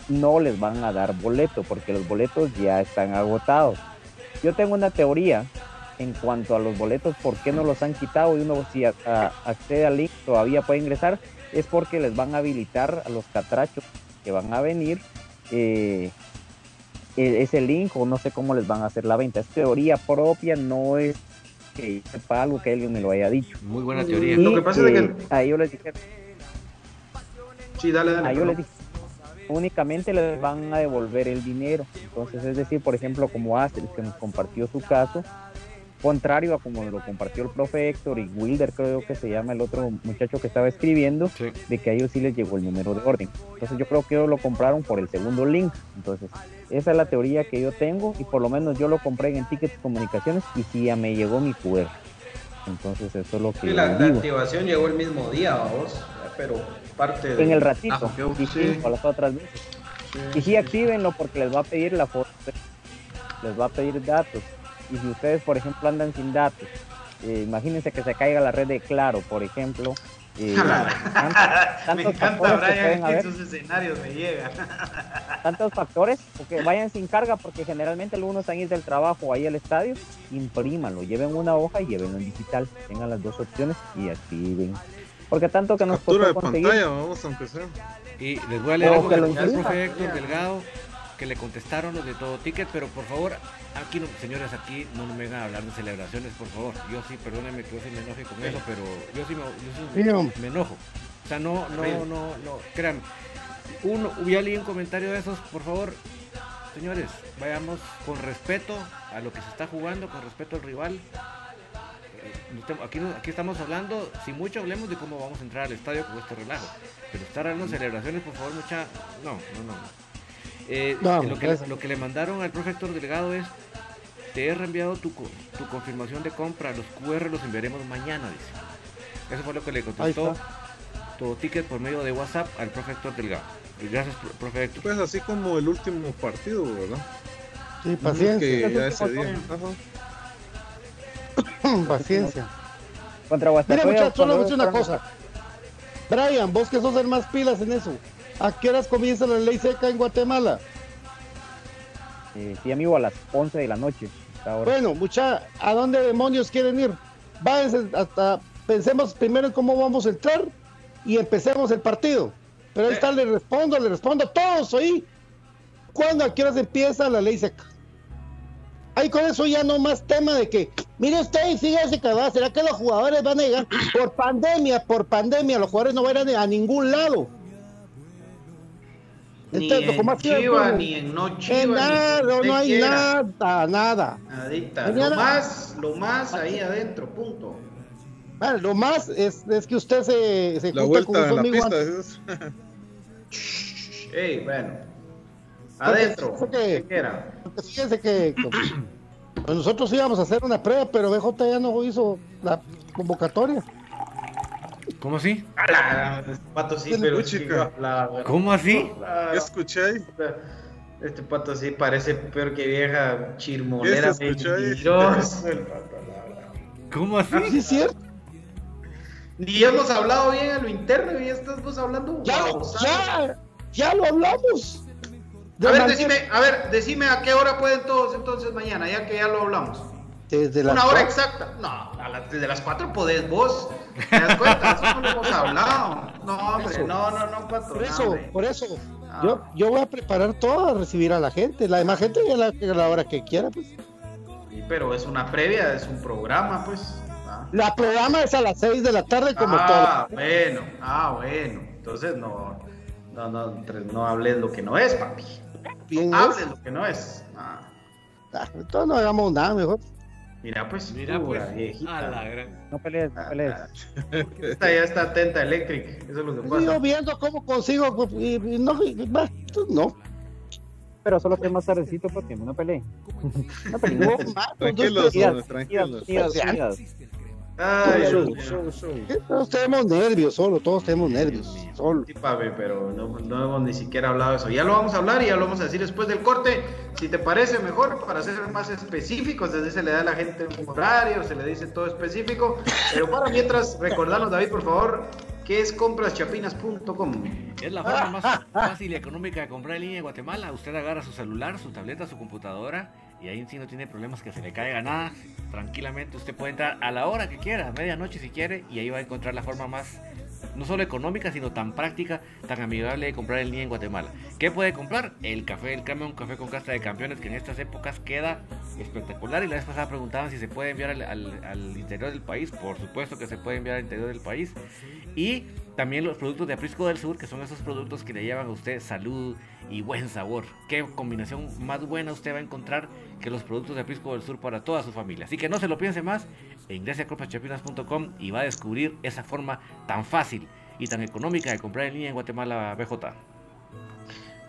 no les van a dar boleto porque los boletos ya están agotados. Yo tengo una teoría en cuanto a los boletos, por qué no los han quitado y uno si accede al link todavía puede ingresar, es porque les van a habilitar a los catrachos que van a venir eh, e-, ese link o no sé cómo les van a hacer la venta. Es teoría propia, no es que sepa algo que alguien me lo haya dicho. Muy buena teoría. lo que pasa es que... Eh, a ellos les dije... Sí, dale, dale. A ellos les dije únicamente les van a devolver el dinero. Entonces, es decir, por ejemplo, como Astrid, que nos compartió su caso, contrario a como lo compartió el profe Héctor y Wilder, creo que se llama el otro muchacho que estaba escribiendo, de que a ellos sí les llegó el número de orden. Entonces, yo creo que ellos lo compraron por el segundo link. Entonces, esa es la teoría que yo tengo y por lo menos yo lo compré en Tickets Comunicaciones y sí ya me llegó mi QR. Entonces, eso es lo que. Y la, activación llegó el mismo día, vos, pero parte En el ratito, ah, las otras veces. y sí, actívenlo porque les va a pedir la foto, les va a pedir datos. Y si ustedes, por ejemplo, andan sin datos, eh, imagínense que se caiga la red de Claro, por ejemplo. Eh, me encanta Brian en sus escenarios me llega. tantos factores, porque vayan sin carga, porque generalmente algunos están ir del trabajo ahí al estadio, imprímanlo, lleven una hoja y llévenlo en digital, tengan las dos opciones y activen. Porque tanto que nos Captura de pantalla, vamos a empezar. Y les voy a leer algo del profe Héctor Delgado que le contestaron los de todo ticket, pero por favor, aquí no, señores, aquí no me vengan a hablar de celebraciones, por favor. Yo sí, perdónenme que yo sí me enoje con eso, pero yo sí me, yo sí me, enojo. O sea, no, no, no, no, créanme. Uno, hubiera leído un comentario de esos, por favor, señores, vayamos con respeto a lo que se está jugando, con respeto al rival, aquí, aquí estamos hablando, si mucho hablemos de cómo vamos a entrar al estadio con este relajo. Pero estar hablando celebraciones, por favor, mucha. No, no, no. Eh, lo, que, lo, que, le mandaron al prefecto delegado es: Te he reenviado tu, tu confirmación de compra, los QR los enviaremos mañana, dice. Eso fue lo que le contestó todo ticket por medio de WhatsApp al prefecto delegado. Gracias, prefecto. Pues así como el último partido, ¿verdad? Sí, paciencia. Que ya ese día. Paciencia. Contra Mira, muchachos, solo voy a decir una cosa. Brian, vos que sos el más pilas en eso. ¿A qué horas comienza la ley seca en Guatemala? Eh, sí, amigo, a las 11 de la noche. Bueno, mucha, ¿a dónde demonios quieren ir? Váyanse hasta, pensemos primero en cómo vamos a entrar y empecemos el partido. Pero ahí está, le respondo, le respondo a todos ahí. ¿Cuándo, a qué horas empieza la ley seca? Ahí con eso ya no más tema de que, mire usted, fíjese que va, ¿será que los jugadores van a llegar? Por pandemia, por pandemia, los jugadores no van a ir a ningún lado. Ni en Chiva, ni en no Chiva, en nada, no, hay nada, nada. Nadita. Lo más, lo más ahí adentro, punto. Vale, lo más es, es que usted se, se la junta con un amigo Ey, bueno. Adentro. ¿Qué era? Fíjense que pues nosotros íbamos a hacer una prueba, pero BJ ya no hizo la convocatoria. ¿Cómo así? Este pato sí, pero ¿Cómo así? ¿Qué escuché? Este pato sí parece peor que vieja chirmonera. ¿Cómo así? Sí, es cierto. Ni hemos hablado bien a lo interno y ya estás vos hablando. Ya, ya, ya lo hablamos. A ver, decime, a ver, decime a qué hora pueden todos entonces mañana, ya que ya lo hablamos. Desde Una hora exacta. No, a desde las 4 podés vos. ¿Te das cuenta? Eso no lo hemos hablado. No, hombre, no, no, no, pato. Por eso, hombre. por eso. Ah. Yo, yo voy a preparar todo a recibir a la gente. La demás gente ya la, a la hora que quiera, pues. Sí, pero es una previa, es un programa, pues. Ah, La programa es a las 6 de la tarde como Ah, todo. bueno, ah, bueno. Entonces no, no, no, no hables lo que no es, papi. Bien, Hables lo que no es. Ah, Ah, Entonces no hagamos nada mejor. Mira, pues, Mira, pues, viejita. a la gran. No pelees, no pelees. Esta ya está atenta Electric, eso es lo que Yo pasa. viendo cómo consigo. pues, Y, y no, pues, no. Pero solo que más tardecito, porque no pelee. No pues, Tranquilos, tranquilos. Ay, Show, mío. Todos tenemos nervios, solo, todos tenemos nervios. Solo. Sí, papi, pero no, no hemos ni siquiera hablado de eso. Ya lo vamos a hablar y ya lo vamos a decir después del corte. Si te parece mejor, para ser más específicos, desde se le da a la gente un horario, se le dice todo específico. Pero para mientras, recordarnos, David, por favor, ¿qué es compraschapinas.com? Es la forma más fácil y económica de comprar en línea en Guatemala. Usted agarra su celular, su tableta, su computadora y ahí sí no tiene problemas que se le caiga nada. Tranquilamente usted puede entrar a la hora que quiera, a medianoche si quiere, y ahí va a encontrar la forma más, no solo económica, sino tan práctica, tan amigable de comprar en línea en Guatemala. ¿Qué puede comprar? El café del cambio, un café con casta de campeones que en estas épocas queda espectacular. Y la vez pasada preguntaban si se puede enviar al, al- interior del país. Por supuesto que se puede enviar al interior del país. Y también los productos de Aprisco del Sur, que son esos productos que le llevan a usted salud y buen sabor. Qué combinación más buena usted va a encontrar que los productos de Aprisco del Sur para toda su familia. Así que no se lo piense más, ingrese a y va a descubrir esa forma tan fácil y tan económica de comprar en línea en Guatemala BJ.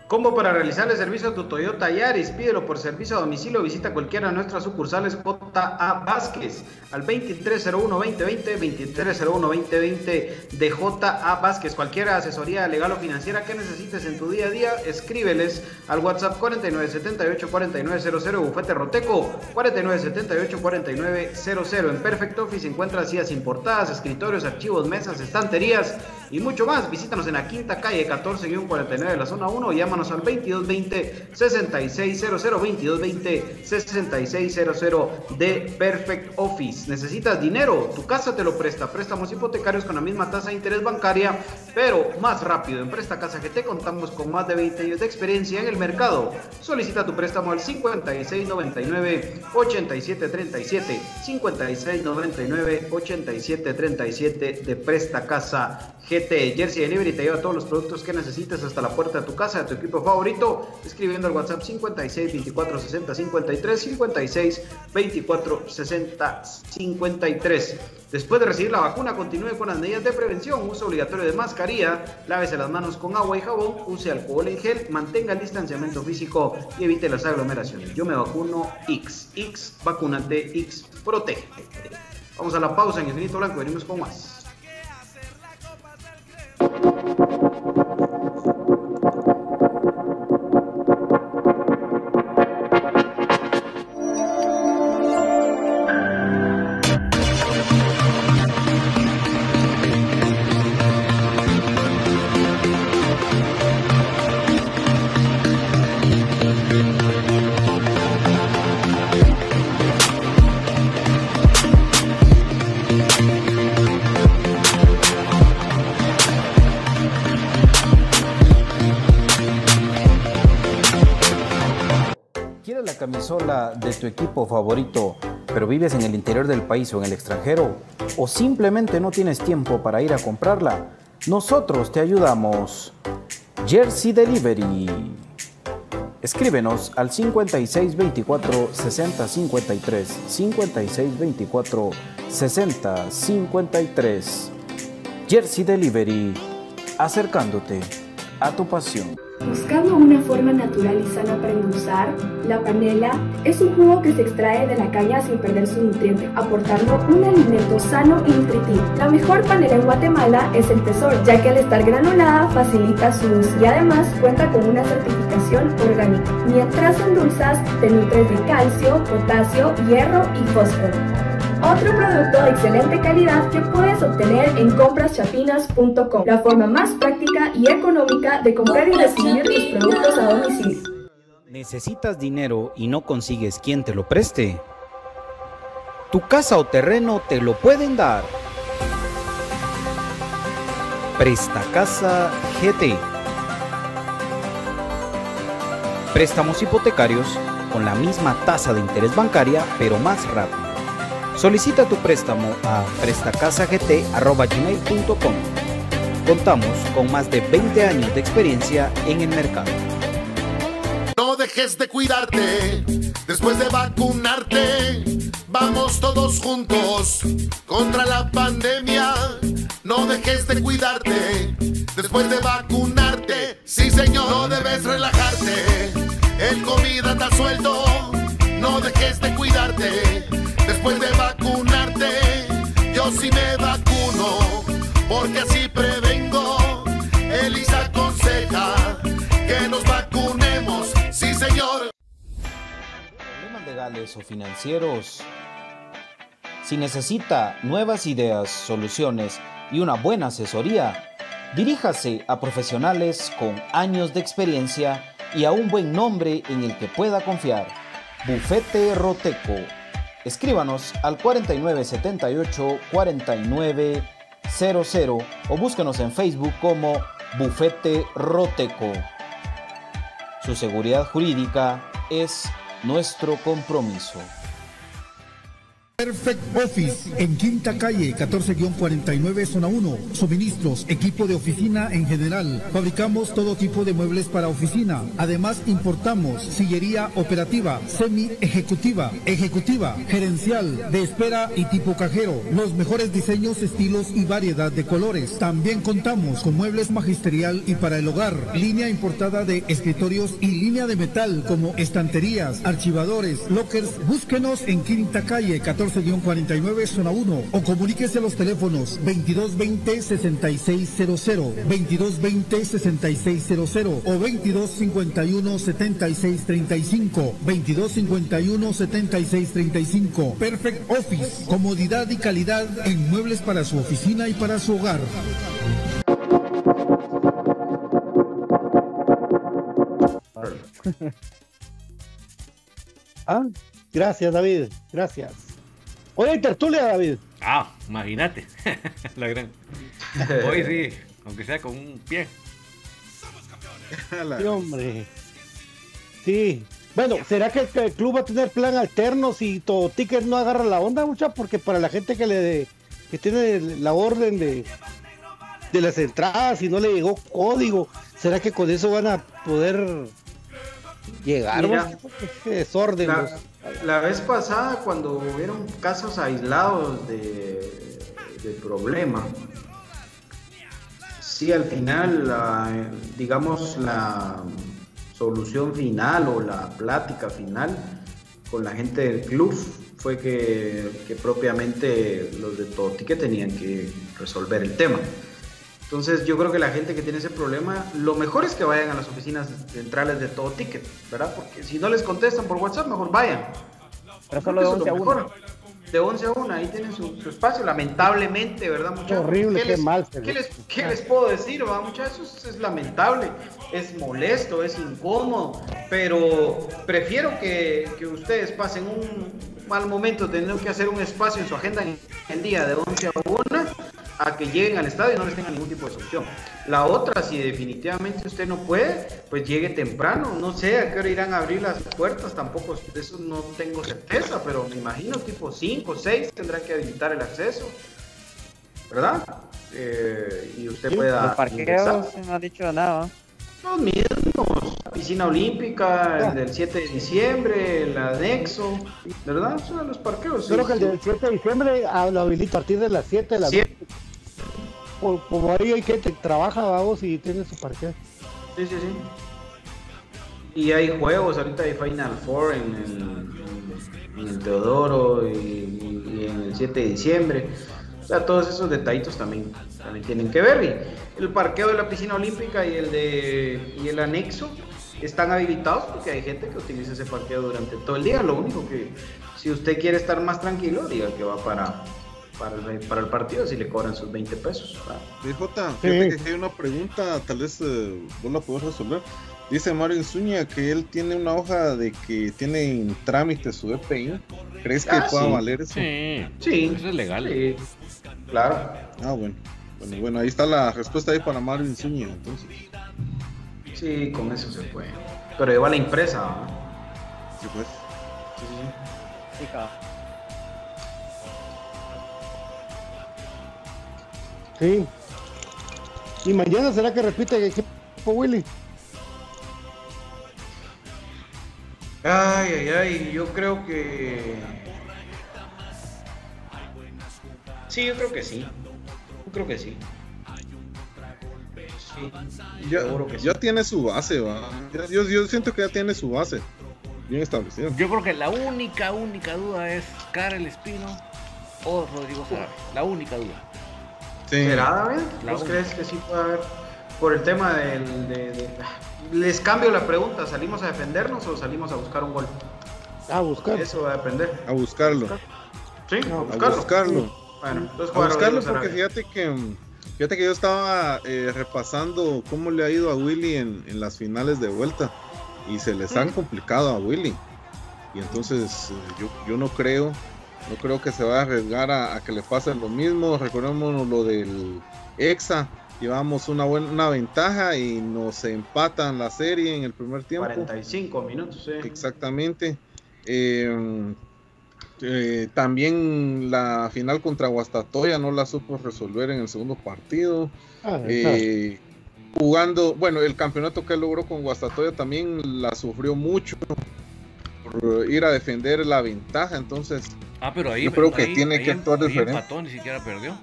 Combo para realizar el servicio a tu Toyota Yaris. Pídelo por servicio a domicilio. Visita cualquiera de nuestras sucursales JA Vázquez al 2301-2020, 2301-2020 de JA Vázquez. Cualquier asesoría legal o financiera que necesites en tu día a día, escríbeles al WhatsApp 4978-4900, Bufete Roteco 4978-4900. En Perfect Office encuentras sillas importadas, escritorios, archivos, mesas, estanterías y mucho más. Visítanos en la quinta calle 14-49 de la zona 1 llámanos al 2220-6600, 2220-6600 de Perfect Office. ¿Necesitas dinero? Tu casa te lo presta. Préstamos hipotecarios con la misma tasa de interés bancaria, pero más rápido. En Presta Casa GT contamos con más de 20 años de experiencia en el mercado. Solicita tu préstamo al 5699-8737, 5699-8737 de Presta Casa GT. Jersey Delivery te lleva todos los productos que necesites hasta la puerta de tu casa, de tu equipo favorito, escribiendo al WhatsApp 56 24 60 53 56 24 60 53. Después de recibir la vacuna, continúe con las medidas de prevención, uso obligatorio de mascarilla, lávese las manos con agua y jabón, use alcohol en gel, mantenga el distanciamiento físico y evite las aglomeraciones. Yo me vacuno X, X, vacunate, X, protege. Vamos a la pausa en Infinito Blanco, venimos con más. Thank you. La camisola de tu equipo favorito, pero vives en el interior del país o en el extranjero? ¿O simplemente no tienes tiempo para ir a comprarla? Nosotros te ayudamos. Jersey Delivery. Escríbenos al 5624 6053 5624 6053 Jersey Delivery. Acercándote a tu pasión. Buscando una forma natural y sana para endulzar, la panela es un jugo que se extrae de la caña sin perder su nutriente, aportando un alimento sano y nutritivo. La mejor panela en Guatemala es el Tesoro, ya que al estar granulada facilita su uso y además cuenta con una certificación orgánica. Mientras endulzas, te nutres de calcio, potasio, hierro y fósforo. Otro producto de excelente calidad que puedes obtener en compraschapinas.com, la forma más práctica y económica de comprar y recibir tus productos a domicilio. ¿Necesitas dinero y no consigues quien te lo preste? Tu casa o terreno te lo pueden dar. Presta Casa GT. Préstamos hipotecarios con la misma tasa de interés bancaria, pero más rápido. Solicita tu préstamo a prestacasagt.com. Contamos con más de 20 años de experiencia en el mercado. No dejes de cuidarte después de vacunarte. Vamos todos juntos contra la pandemia. No dejes de cuidarte después de vacunarte. Sí, señor, no debes relajarte. El COVID está suelto. No dejes de cuidarte después de vacunarte. Yo sí me vacuno porque así prevengo. Elisa aconseja que nos vacunemos. Sí, señor. Problemas legales o financieros. Si necesita nuevas ideas, soluciones y una buena asesoría, diríjase a profesionales con años de experiencia y a un buen nombre en el que pueda confiar. Bufete Roteco. Escríbanos al 4978 4900 o búsquenos en Facebook como Bufete Roteco. Su seguridad jurídica es nuestro compromiso. Perfect Office en Quinta Calle 14-49 Zona 1. Suministros, equipo de oficina en general. Fabricamos todo tipo de muebles para oficina. Además importamos sillería operativa, semi ejecutiva, ejecutiva, gerencial, de espera y tipo cajero. Los mejores diseños, estilos y variedad de colores. También contamos con muebles magisterial y para el hogar. Línea importada de escritorios y línea de metal como estanterías, archivadores, lockers. Búsquenos en Quinta Calle 14 49 zona 1 o comuníquese a los teléfonos 2220-6600, 2220-6600 o 2251-7635, 2251-7635. Perfect Office, comodidad y calidad en muebles para su oficina y para su hogar. Ah, gracias David, gracias. Hoy hay tertulia, David. Ah, imagínate. La gran. Hoy sí, aunque sea con un pie. Sí, hombre. Sí. Bueno, ¿será que el club va a tener plan alterno si todo ticket no agarra la onda, mucha? Porque para la gente que le que tiene la orden de, de las entradas y no le llegó código, ¿será que con eso van a poder llegar? Mira, Qué desorden. La, los- la vez pasada, cuando hubieron casos aislados de, de problema, sí, al final, la, digamos, la solución final o la plática final con la gente del club fue que, que propiamente los de todo ticket tenían que resolver el tema. Entonces yo creo que la gente que tiene ese problema, lo mejor es que vayan a las oficinas centrales de todo ticket, ¿verdad? Porque si no les contestan por WhatsApp, mejor vayan. Pero solo de eso es 11 a lo 1. mejor. De 11 a 1, ahí tienen su, su espacio, lamentablemente, ¿verdad, muchachos? horrible, qué les, mal ¿qué les, qué les puedo decir, va, muchachos? Es lamentable, es molesto, es incómodo, pero prefiero que, que ustedes pasen un mal momento teniendo que hacer un espacio en su agenda en el día de 11 a 1 a que lleguen al estadio y no les tengan ningún tipo de solución. La otra, si definitivamente usted no puede, pues llegue temprano. No sé a qué hora irán a abrir las puertas, tampoco, eso no tengo certeza, pero me imagino tipo 5 o 6 tendrán que habilitar el acceso, ¿verdad? Eh, y usted pueda. Los parqueos no ha dicho nada. Los mismos, la piscina olímpica, el del 7 de diciembre, el anexo, ¿verdad? Son los parqueos. Creo que el del 7 de diciembre ah, lo habilita a partir de las 7 de la 7. Por- ahí hay que te trabaja, vamos, y tiene su parqueo. Sí, sí, sí. Y hay juegos, ahorita hay Final Four en el, en el Teodoro y, y en el 7 de diciembre. O sea, todos esos detallitos también, también tienen que ver. Y el parqueo de la piscina olímpica y el de y el anexo están habilitados porque hay gente que utiliza ese parqueo durante todo el día. Lo único que si usted quiere estar más tranquilo, diga que va para, para el, para el partido si le cobran sus 20 pesos. DJ, fíjate que hay una pregunta, tal vez eh, vos la podés resolver. Dice Mario Insuña que él tiene una hoja de que tiene en trámite su EPI. ¿Crees que Ah, pueda sí. valer eso? Sí, Sí. eso es legal. Sí, claro. Ah, bueno. Bueno, bueno, ahí está la respuesta ahí para Mario Insuña, entonces. Sí, con eso se puede. Pero lleva la impresa. ¿no? Sí, pues. Sí, sí. Sí. ¿Y mañana será que repite el equipo Willy? Ay, ay, ay, yo creo que. Sí, yo creo que sí. Yo creo que sí. Sí, Ya, que sí. ya tiene su base, va. Yo, yo siento que ya tiene su base. Bien establecida. Yo creo que la única, única duda es Karel Espino o Rodrigo Sarabia. La única duda. Sí. ¿Será, David? La ¿Vos una. crees que sí puede haber? Por el tema del. de- de- Les cambio la pregunta: ¿salimos a defendernos o salimos a buscar un gol? A buscar. Eso va a depender. A buscarlo. Sí, a A buscarlo. buscarlo. Bueno, entonces A buscarlo porque fíjate que mm, fíjate que yo estaba eh, repasando cómo le ha ido a Willy en, en las finales de vuelta y se les han complicado a Willy y entonces eh, yo, yo no creo no creo que se vaya a arriesgar a, a que le pase lo mismo recordemos lo del Exa llevamos una buena una ventaja y nos empatan la serie en el primer tiempo 45 minutos, sí. Exactamente. Eh, eh, también la final contra Guastatoya no la supo resolver en el segundo partido. Ah, Eh, jugando, bueno, el campeonato que logró con Guastatoya también la sufrió mucho por ir a defender la ventaja. Entonces, Ah, pero ahí. Yo creo que ahí- tiene ahí que actuar ahí diferente. empató, ni siquiera perdió.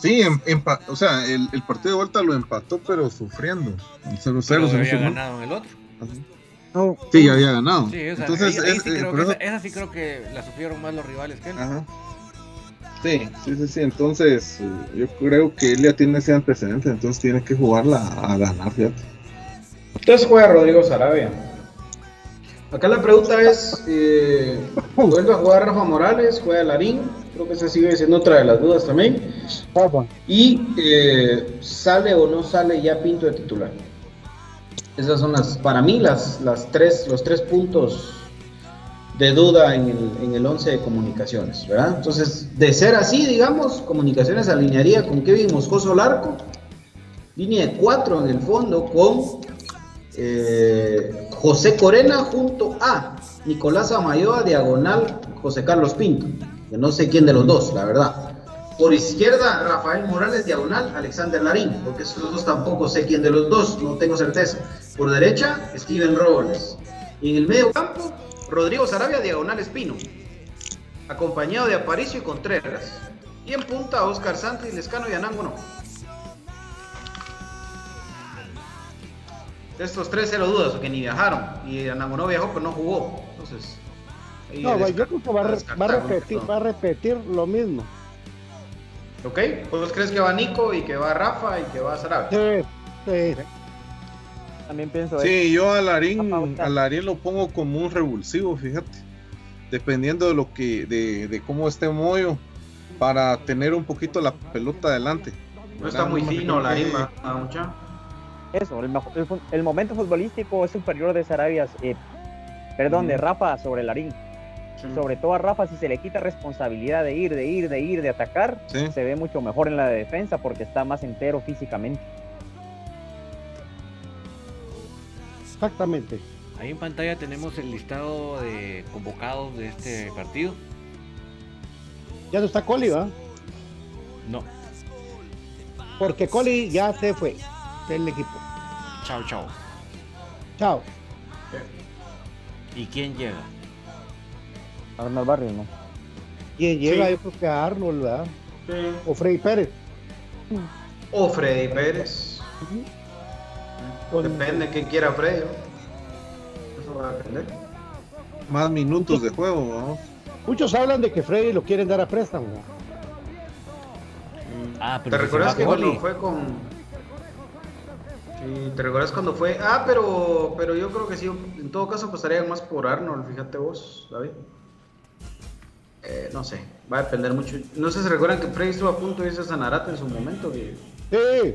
sí, em- empa- o sea, el, el partido de vuelta lo empató, pero sufriendo. El 0-0 Pero se había ganado en el otro. No, Sí, ya había ganado. Sí, o sea, Entonces, ahí, ahí es- sí eh, creo que esa, esa sí creo que la sufrieron más los rivales que él. Ajá. Sí, sí, sí, sí. Entonces, eh, yo creo que él ya tiene ese antecedente, entonces tiene que jugarla a ganar, fíjate. Entonces juega Rodrigo Sarabia. Acá la pregunta es, eh, ¿vuelve a jugar Rafa Morales? ¿Juega Larín? Creo que esa sigue siendo otra de las dudas también. Rafa. Y eh, ¿sale o no sale ya Pinto de titular? Esas son las, para mí, las, las tres, los tres puntos de duda en el, en el 11 de comunicaciones, ¿verdad? Entonces, de ser así, digamos, comunicaciones alinearía con Kevin Moscoso Larco, línea de cuatro en el fondo con eh, José Corena junto a Nicolás Amayoa, diagonal José Carlos Pinto, que no sé quién de los dos, la verdad. Por izquierda, Rafael Morales, diagonal, Alexander Larín, porque esos dos tampoco sé quién de los dos, no tengo certeza. Por derecha, Steven Robles. Y en el medio campo, Rodrigo Sarabia, diagonal Espino, acompañado de Aparicio y Contreras. Y en punta, Oscar Santos, Lescano y Anango De estos tres, cero dudas, porque ni viajaron. Y Anango no viajó, pero no jugó. Entonces, No, yo creo que va a, re- va a descartar, ¿no? repetir, va a repetir lo mismo. ¿Ok? ¿Vos crees que va Nico y que va Rafa y que va Sarabia? Sí, sí. También pienso eso. Sí, yo a Larín, a Larín lo pongo como un revulsivo, fíjate. Dependiendo de lo que, de, de cómo esté Moyo, para tener un poquito la pelota adelante. No está muy fino Larín, que- mucha. Eso, el, el el momento futbolístico es superior de Sarabia, eh, perdón, de. Rafa sobre Larín. Sobre todo a Rafa, si se le quita responsabilidad de ir, de ir, de ir, de atacar, Sí. se ve mucho mejor en la defensa porque está más entero físicamente. Exactamente. Ahí en pantalla tenemos el listado de convocados de este partido. Ya no está Coli, ¿va? No. Porque Coli ya se fue del equipo. Chao, chao. Chao. ¿Y quién llega? Arnold Barrios, ¿no? Quien llega, Sí. yo creo que a Arnold, ¿verdad? O Freddy Pérez. O Freddy Pérez. Depende de quién quiera Freddy. ¿no? Eso va a depender. Más minutos de juego, vamos. Muchos hablan de que Freddy lo quieren dar a préstamo. Ah, ¿Te pero se recuerdas que cuando fue con. Sí, ¿te recuerdas cuando fue? Ah, pero, pero yo creo que sí, en todo caso apostaría más por Arnold, fíjate vos, David. eh, no sé, va a depender mucho. No sé si recuerdan que Freddy estuvo a punto de irse a Sanarate en su momento. Que, Sí.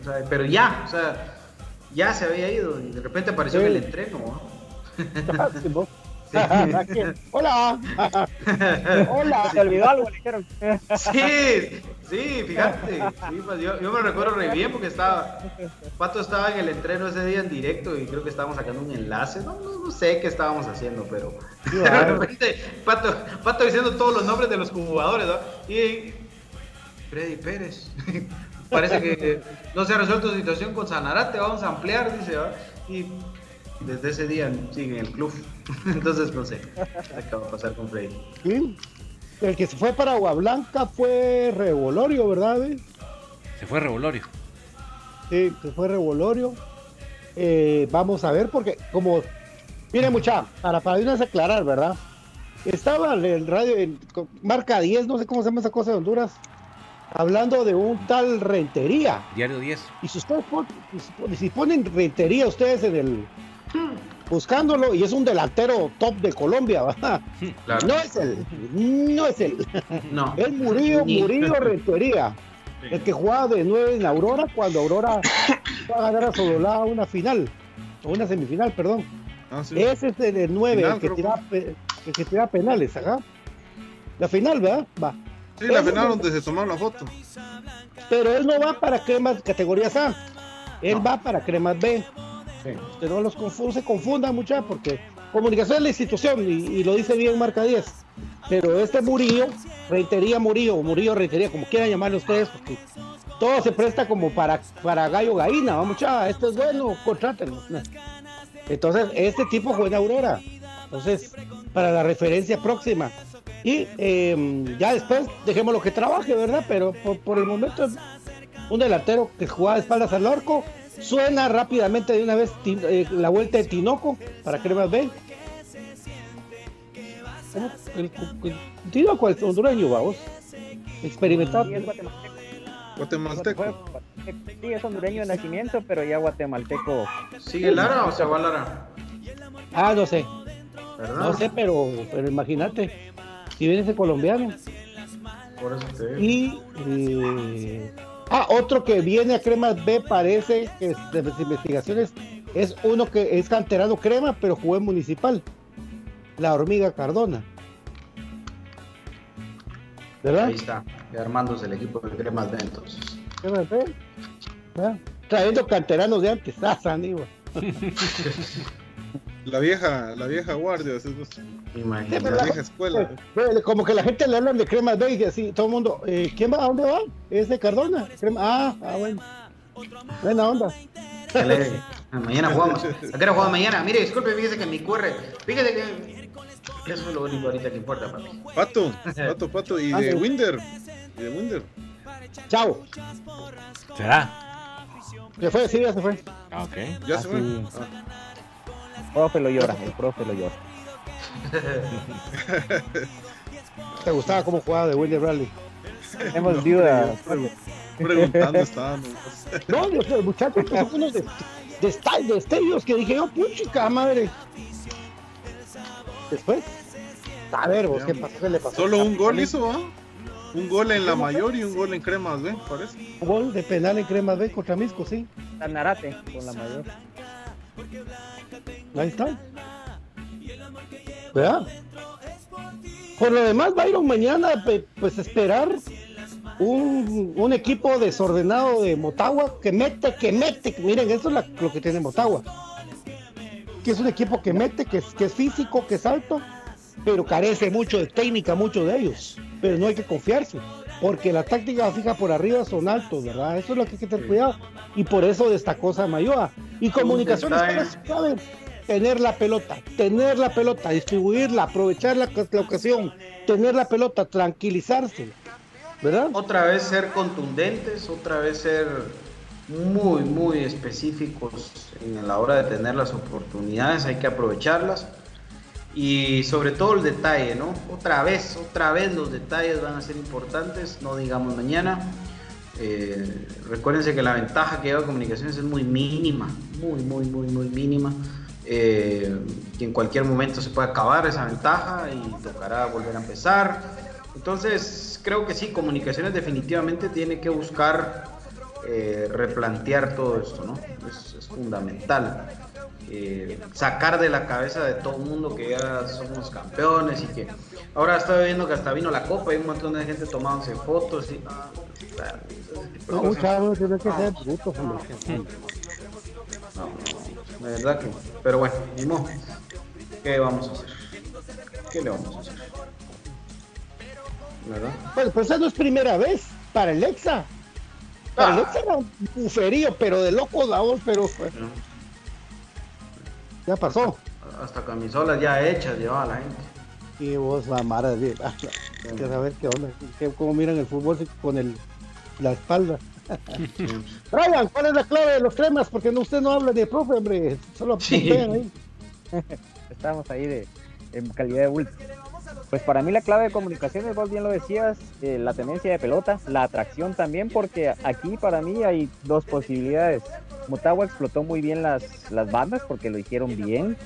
o sea, pero ya, o sea, ya se había ido y de repente apareció Sí. en el entreno. ¿no? Hola. Hola. ¿Te olvidó algo? Le dijeron. Sí, sí, fíjate. sí, pues, yo, yo me recuerdo re bien porque estaba. Pato estaba en el entreno ese día en directo y creo que estábamos sacando un enlace. No, no, no sé qué estábamos haciendo, pero. De repente, Pato, Pato diciendo todos los nombres de los jugadores, ¿no? Y. Freddy Pérez. Parece que no se ha resuelto su situación con Sanarate, vamos a ampliar, dice, ¿va? Y desde ese día sigue en el club. Entonces, no sé. ¿Qué va a pasar con Freddy? Sí. El que se fue para Agua Blanca fue Revolorio, ¿verdad? ve? Se fue Revolorio. Sí, se fue Revolorio. Eh, vamos a ver, porque como. Miren, mucha, para, para una vez aclarar, ¿verdad? Estaba en el radio, en marca 10, no sé cómo se llama esa cosa de Honduras, hablando de un tal Rentería. Diario 10. Y si ustedes si ponen Rentería ustedes en el. Buscándolo, y es un delantero top de Colombia, ¿verdad? Claro. No es él, no es él. No. Es Murillo, Murillo Rentería. El que jugaba de 9 en Aurora cuando Aurora va a ganar a Sololá una final, o una semifinal, perdón. Ah, sí. Ese es el de 9, Final, el que tira, pe- el que tira penales, ajá. La final, ¿verdad? Va. Sí, la Ese final donde se tomaron la foto. Pero él no va para cremas categorías A. Él va para cremas B. Que no los confu- se confundan mucha porque comunicación es la institución y, lo dice bien marca 10. Pero este Murillo, reitería Murillo, Murillo reitería, como quieran llamarlo ustedes, porque todo se presta como para, para gallo gallina. Vamos, chava, esto es bueno, contrátenlo. Entonces, este tipo juega en Aurora. Entonces, para la referencia próxima. Y eh, ya después dejémoslo que trabaje, ¿verdad? Pero por, por el momento, un delantero que jugaba de espaldas al arco, suena rápidamente de una vez eh, la vuelta de Tinoco para Cremas B. ¿Cómo? El, el- Tinoco es hondureño, vamos. Experimentado. Sí, es guatemalteco. Guatemalteco. Sí, es hondureño de nacimiento, pero ya guatemalteco. ¿Sigue Lara o se va Lara? Ah, no sé. ¿Verdad? No sé, pero, pero imagínate. Si viene ese colombiano. Por eso te digo. Y. eh, ah, otro que viene a Cremas B parece que es de las investigaciones es uno que es canterano crema, pero jugó en municipal. La hormiga Cardona. ¿Verdad? Ahí está, armándose el equipo de Cremas B entonces. Cremas B. ¿verdad? Trayendo canteranos de antes. Ah. La vieja, la vieja guardia, así es, Imagínate. la vieja escuela. Como que la gente le hablan de Cremas B y así, todo el mundo, eh, ¿quién va? ¿A dónde va? Es de Cardona. Crema- Ah, ah, bueno. Buena onda. Ah, Mañana jugamos. ¿A qué hora jugamos mañana? Mire, disculpe, fíjese que mi QR. Fíjese que. Eso es lo único ahorita que importa, papi. Pato, pato, pato. Y Ah, de sí. Winder. Y de Winder. Chao. ¿Será? Se fue, sí, ya se fue. Ah, ok. Ya se fue. Ah, Profe lo llora, el profe lo llora. ¿Te gustaba cómo jugaba de William Bradley? Tenemos viuda. preguntando estaban. No, los, muchachos son unos de, de, esta- de destellos que dije yo, puchica madre. Después, a ver, vos, ¿qué pasó? ¿Qué le pasó? Solo un gol hizo, ¿ah? Un gol en la mayor y un gol en cremas, ¿ve? Parece. Un gol de penal en Crema B contra Misco, sí. Tanarate con la mayor. Ahí está. ¿Verdad? Por lo demás, Byron, mañana, pues esperar un, un equipo desordenado de Motagua que mete, que mete. Miren, eso es la- lo que tiene Motagua. Que es un equipo que mete, que es, que es físico, que es alto, pero carece mucho de técnica, muchos de ellos. Pero no hay que confiarse, porque la táctica fija por arriba son altos, ¿verdad? Eso es lo que hay que tener cuidado. Y por eso destacó Samayoa. Y comunicaciones, Tener la pelota, tener la pelota, distribuirla, aprovechar la, la ocasión, tener la pelota, tranquilizarse, ¿verdad? Otra vez ser contundentes, otra vez ser muy, muy específicos en la hora de tener las oportunidades, hay que aprovecharlas. Y sobre todo el detalle, ¿no? Otra vez, otra vez los detalles van a ser importantes, no digamos mañana. Eh, recuérdense que la ventaja que lleva comunicaciones es muy mínima, muy, muy, muy, muy mínima. Eh, que en cualquier momento se puede acabar esa ventaja y tocará volver a empezar. Entonces, creo que sí, comunicaciones definitivamente tiene que buscar eh, replantear todo esto, ¿no? Es, fundamental. Eh, sacar de la cabeza de todo el mundo que ya somos campeones y que ahora estoy viendo que hasta vino la copa y un montón de gente tomándose fotos y no, tiene que ser bruto, no, no, de verdad que pero bueno, ni modo. ¿Qué vamos a hacer? ¿Qué le vamos a hacer? ¿Verdad? Pues, pues esa no es primera vez para el Exa. Para el ah. Exa era un buferío, pero de loco la voz, pero. Pues, ya pasó. Hasta, camisolas ya hechas llevaba la gente. Y vos, la mara de. que saber qué onda. cómo miran el fútbol con el, la espalda. Brian, ¿cuál es la clave de los cremas? Porque no, usted no habla de profe, hombre. Solo ahí. Estamos ahí de, en calidad de bulto. Pues para mí la clave de comunicaciones, vos bien lo decías, eh, la tenencia de pelota, la atracción también, porque aquí para mí hay dos posibilidades. Motagua explotó muy bien las, las bandas porque lo hicieron bien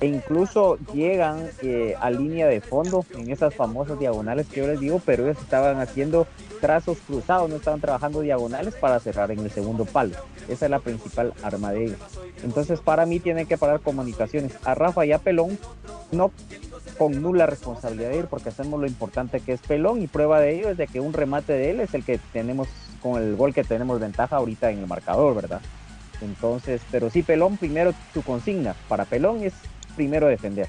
e incluso llegan eh, a línea de fondo en esas famosas diagonales que yo les digo, pero ellos estaban haciendo trazos cruzados, no estaban trabajando diagonales para cerrar en el segundo palo. Esa es la principal arma de ellos. Entonces para mí tienen que parar comunicaciones a Rafa y a Pelón, no con nula responsabilidad de ir, porque hacemos lo importante que es Pelón y prueba de ello es de que un remate de él es el que tenemos con el gol que tenemos ventaja ahorita en el marcador, ¿verdad? Entonces, pero sí, Pelón primero su consigna para Pelón es primero defender.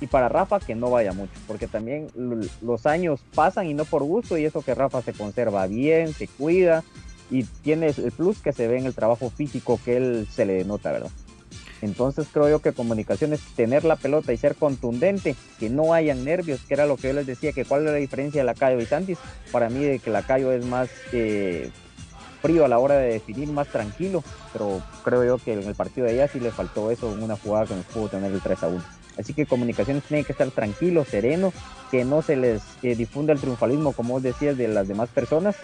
Y para Rafa que no vaya mucho, porque también los años pasan y no por gusto, y eso que Rafa se conserva bien, se cuida y tiene el plus que se ve en el trabajo físico que él se le denota, ¿verdad? Entonces creo yo que comunicación es tener la pelota y ser contundente, que no hayan nervios, que era lo que yo les decía, que cuál es la diferencia de la Cayo y Santis. Para mí de que la Cayo es más eh, frío a la hora de definir, más tranquilo, pero creo yo que en el partido de ella sí le faltó eso en una jugada que nos pudo tener el 3 a 1. Así que comunicaciones tienen que estar tranquilos, serenos, que no se les difunda el triunfalismo, como vos decías, de las demás personas,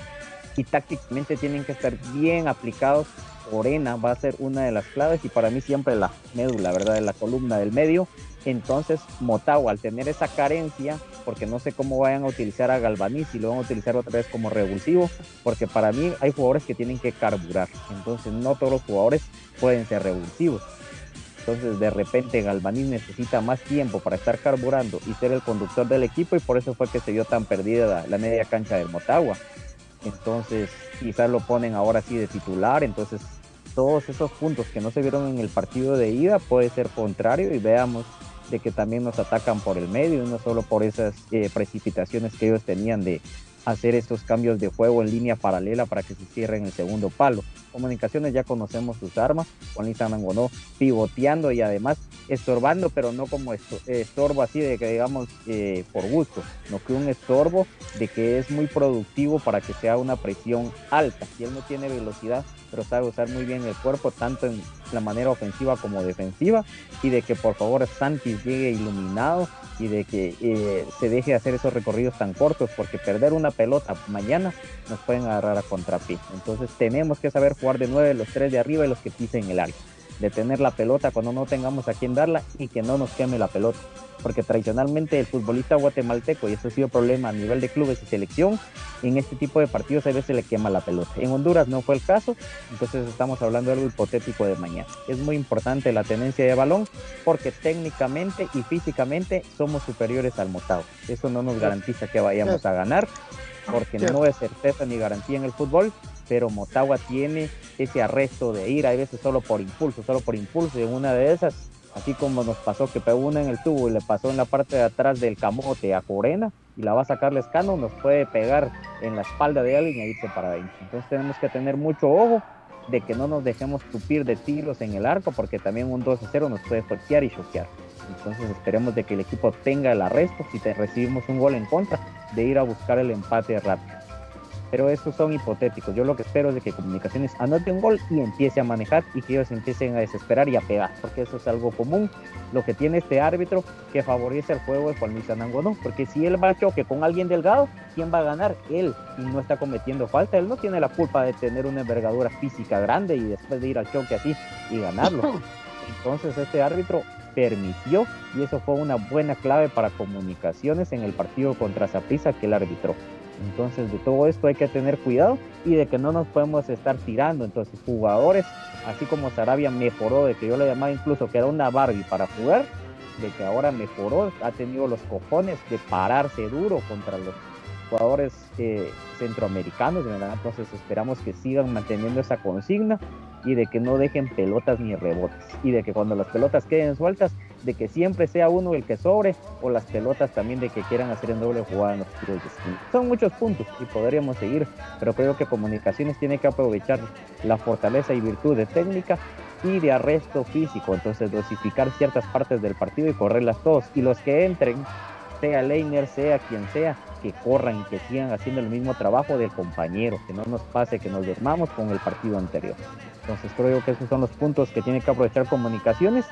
y tácticamente tienen que estar bien aplicados. Orena va a ser una de las claves y para mí siempre la médula, ¿verdad? De la columna del medio entonces, Motagua, al tener esa carencia, porque no sé cómo vayan a utilizar a Galvaniz, si lo van a utilizar otra vez como revulsivo, porque para mí hay jugadores que tienen que carburar. Entonces, no todos los jugadores pueden ser revulsivos. Entonces, de repente, Galvaniz necesita más tiempo para estar carburando y ser el conductor del equipo, y por eso fue que se vio tan perdida la, media cancha del Motagua. Entonces, quizás lo ponen ahora sí de titular. Entonces, todos esos puntos que no se vieron en el partido de ida puede ser contrario y veamos de que también nos atacan por el medio no solo por esas eh, precipitaciones que ellos tenían de hacer estos cambios de juego en línea paralela para que se cierren el segundo palo. Comunicaciones ya conocemos sus armas, Juanita Mangonó pivoteando y además estorbando, pero no como estorbo así de que digamos eh, por gusto, no que un estorbo de que es muy productivo para que sea una presión alta. Si él no tiene velocidad, pero sabe usar muy bien el cuerpo, tanto en la manera ofensiva como defensiva, y de que por favor Santis llegue iluminado y de que eh, se deje hacer esos recorridos tan cortos, porque perder una pelota mañana nos pueden agarrar a contrapié. Entonces tenemos que saber jugar de nueve, los tres de arriba y los que pisen el área. De tener la pelota cuando no tengamos a quien darla y que no nos queme la pelota porque tradicionalmente el futbolista guatemalteco, y eso ha sido problema a nivel de clubes y selección, en este tipo de partidos a veces le quema la pelota. En Honduras no fue el caso, entonces estamos hablando de algo hipotético de mañana. Es muy importante la tenencia de balón porque técnicamente y físicamente somos superiores al Motagua. Eso no nos garantiza que vayamos a ganar, porque no es certeza ni garantía en el fútbol, pero Motagua tiene ese arresto de ir, a veces solo por impulso, solo por impulso, y en una de esas así como nos pasó que pegó una en el tubo y le pasó en la parte de atrás del camote a Corena y la va a sacar Lescano, nos puede pegar en la espalda de alguien y irse para adentro. Entonces tenemos que tener mucho ojo de que no nos dejemos tupir de tiros en el arco porque también un 2 0 nos puede choquear y choquear. Entonces esperemos de que el equipo tenga el arresto si recibimos un gol en contra de ir a buscar el empate rápido pero estos son hipotéticos. Yo lo que espero es de que Comunicaciones anote un gol y empiece a manejar y que ellos empiecen a desesperar y a pegar, porque eso es algo común. Lo que tiene este árbitro que favorece el juego de Juan Luis no, porque si él va a choque con alguien delgado, ¿quién va a ganar? Él, y no está cometiendo falta. Él no tiene la culpa de tener una envergadura física grande y después de ir al choque así y ganarlo. Entonces este árbitro permitió y eso fue una buena clave para comunicaciones en el partido contra Zaprisa que el árbitro. Entonces de todo esto hay que tener cuidado y de que no nos podemos estar tirando. Entonces jugadores, así como Sarabia mejoró, de que yo le llamaba incluso que era una Barbie para jugar, de que ahora mejoró, ha tenido los cojones de pararse duro contra los jugadores eh, centroamericanos. Entonces esperamos que sigan manteniendo esa consigna y de que no dejen pelotas ni rebotes y de que cuando las pelotas queden sueltas, de que siempre sea uno el que sobre o las pelotas también de que quieran hacer en doble jugada en los tiros de esquina. Son muchos puntos y podríamos seguir, pero creo que Comunicaciones tiene que aprovechar la fortaleza y virtud de técnica y de arresto físico, entonces dosificar ciertas partes del partido y correrlas todos y los que entren sea Leiner, sea quien sea, que corran y que sigan haciendo el mismo trabajo del compañero, que no nos pase que nos dormamos con el partido anterior. Entonces creo que esos son los puntos que tiene que aprovechar comunicaciones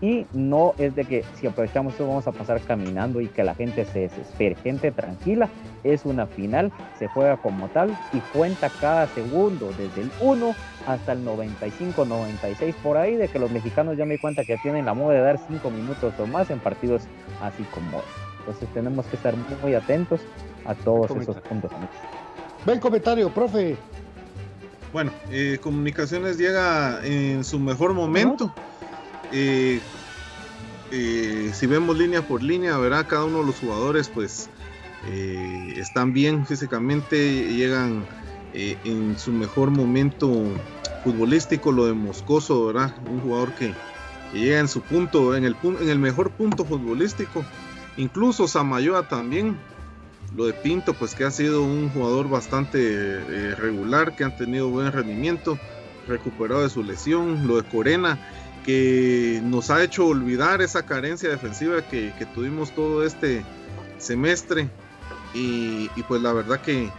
y no es de que si aprovechamos eso vamos a pasar caminando y que la gente se desespere. Gente tranquila, es una final, se juega como tal y cuenta cada segundo, desde el 1 hasta el 95, 96 por ahí, de que los mexicanos ya me di cuenta que tienen la moda de dar 5 minutos o más en partidos así como entonces tenemos que estar muy atentos a todos esos puntos. Ven comentario, profe. Bueno, eh, Comunicaciones llega en su mejor momento. Eh, eh, si vemos línea por línea, verá cada uno de los jugadores, pues están bien físicamente, llegan en su mejor momento futbolístico, lo de Moscoso, ¿verdad? Un jugador que, llega en su punto, en el, en el mejor punto futbolístico. Incluso Samayoa también. Lo de Pinto, pues que ha sido un jugador bastante eh, regular, que ha tenido buen rendimiento, recuperado de su lesión. Lo de Corena, que nos ha hecho olvidar esa carencia defensiva que, tuvimos todo este semestre. Y, pues la verdad que,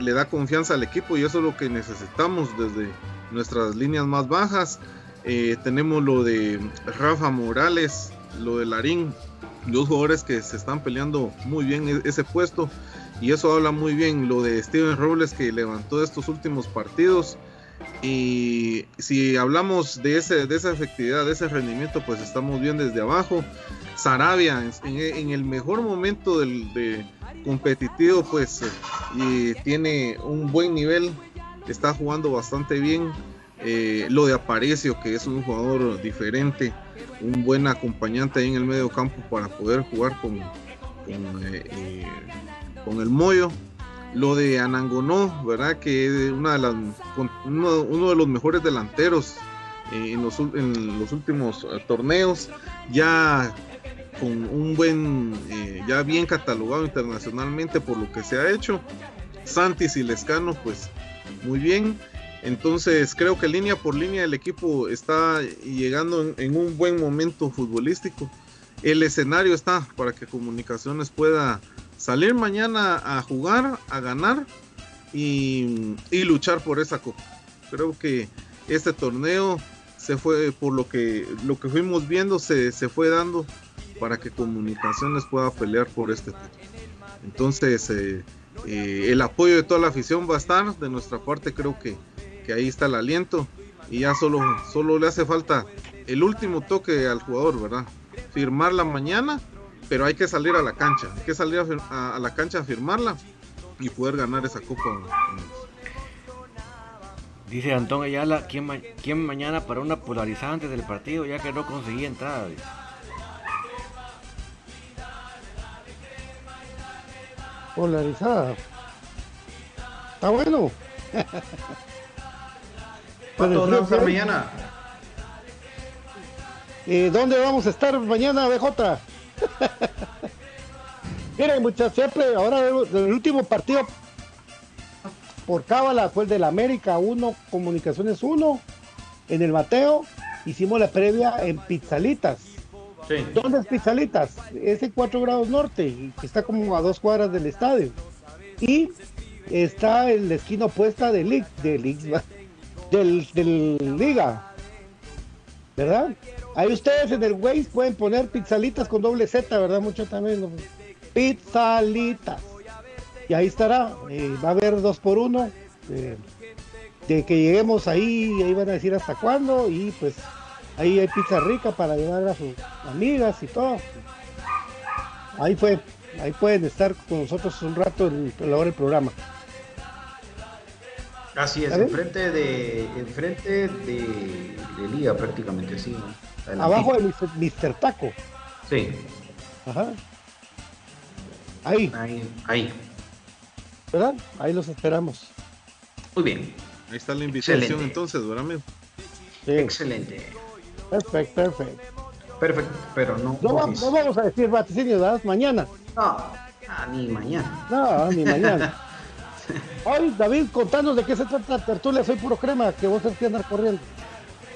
le da confianza al equipo y eso es lo que necesitamos desde nuestras líneas más bajas. Eh, tenemos lo de Rafa Morales, lo de Larín, dos jugadores que se están peleando muy bien e-, ese puesto y eso habla muy bien lo de Steven Robles que levantó estos últimos partidos y si hablamos de, ese, de esa efectividad, de ese rendimiento, pues estamos bien desde abajo. Sarabia en, el mejor momento del de competitivo, pues y tiene un buen nivel, está jugando bastante bien. Eh, lo de Aparicio, que es un jugador diferente, un buen acompañante ahí en el medio campo para poder jugar con, con, eh, eh, el Moyo. Lo de Anangonó, ¿verdad? Que es una de las, uno, de los mejores delanteros en, los, en, los, últimos torneos. Ya con un buen, ya bien catalogado internacionalmente por lo que se ha hecho. Santis y Lescano, pues muy bien. Entonces creo que línea por línea el equipo está llegando en, un buen momento futbolístico. El escenario está para que Comunicaciones pueda salir mañana a jugar, a ganar y, luchar por esa copa. Creo que este torneo se fue por lo que lo que fuimos viendo se, fue dando para que Comunicaciones pueda pelear por este título. Entonces eh, eh, el apoyo de toda la afición va a estar de nuestra parte creo que ahí está el aliento y ya solo, solo le hace falta el último toque al jugador, ¿verdad? Firmar la mañana, pero hay que salir a la cancha, hay que salir a, la cancha a firmarla y poder ganar esa copa. Dice Antón Ayala, ¿quién, ¿quién, mañana para una polarizada antes del partido ya que no conseguí entrada? Polarizada. Está bueno. ¿Dónde vamos a estar mañana? ¿Y dónde vamos a estar mañana, BJ? Miren, muchachos, siempre, ahora el último partido por Cábala fue el del América 1, Comunicaciones 1, en el Mateo. Hicimos la previa en Pizzalitas. ¿Dónde es Pizzalitas? Es en 4 grados norte, que está como a dos cuadras del estadio. Y está en la esquina opuesta de Lix, de Lix, del, Liga. ¿Verdad? Ahí ustedes en el Waze pueden poner pizzalitas con doble Z, ¿verdad? Mucho también. Pizzalitas. Y ahí estará. Eh, va a haber dos por uno. Eh, de que lleguemos ahí, ahí van a decir hasta cuándo. Y pues Ahí hay pizza rica para llevar a sus amigas y todo. Ahí fue. Ahí pueden estar con nosotros un rato en, la hora del programa. Así es, enfrente de, enfrente de, de Liga prácticamente, sí. Abajo de Mr. Taco. Sí. Ajá. Ahí. Ahí, ahí. ¿Verdad? Ahí los esperamos. Muy bien. Ahí está la invitación entonces, ¿verdad, Sí. Excelente. Perfecto, perfecto. Perfecto, pero no. No, vamos a decir vaticinio, ¿verdad? Mañana. No, ah, ni mañana. No, ni mañana. Hoy, David, contanos de qué se trata tertulia. Soy puro crema, que vos tenés que andar corriendo.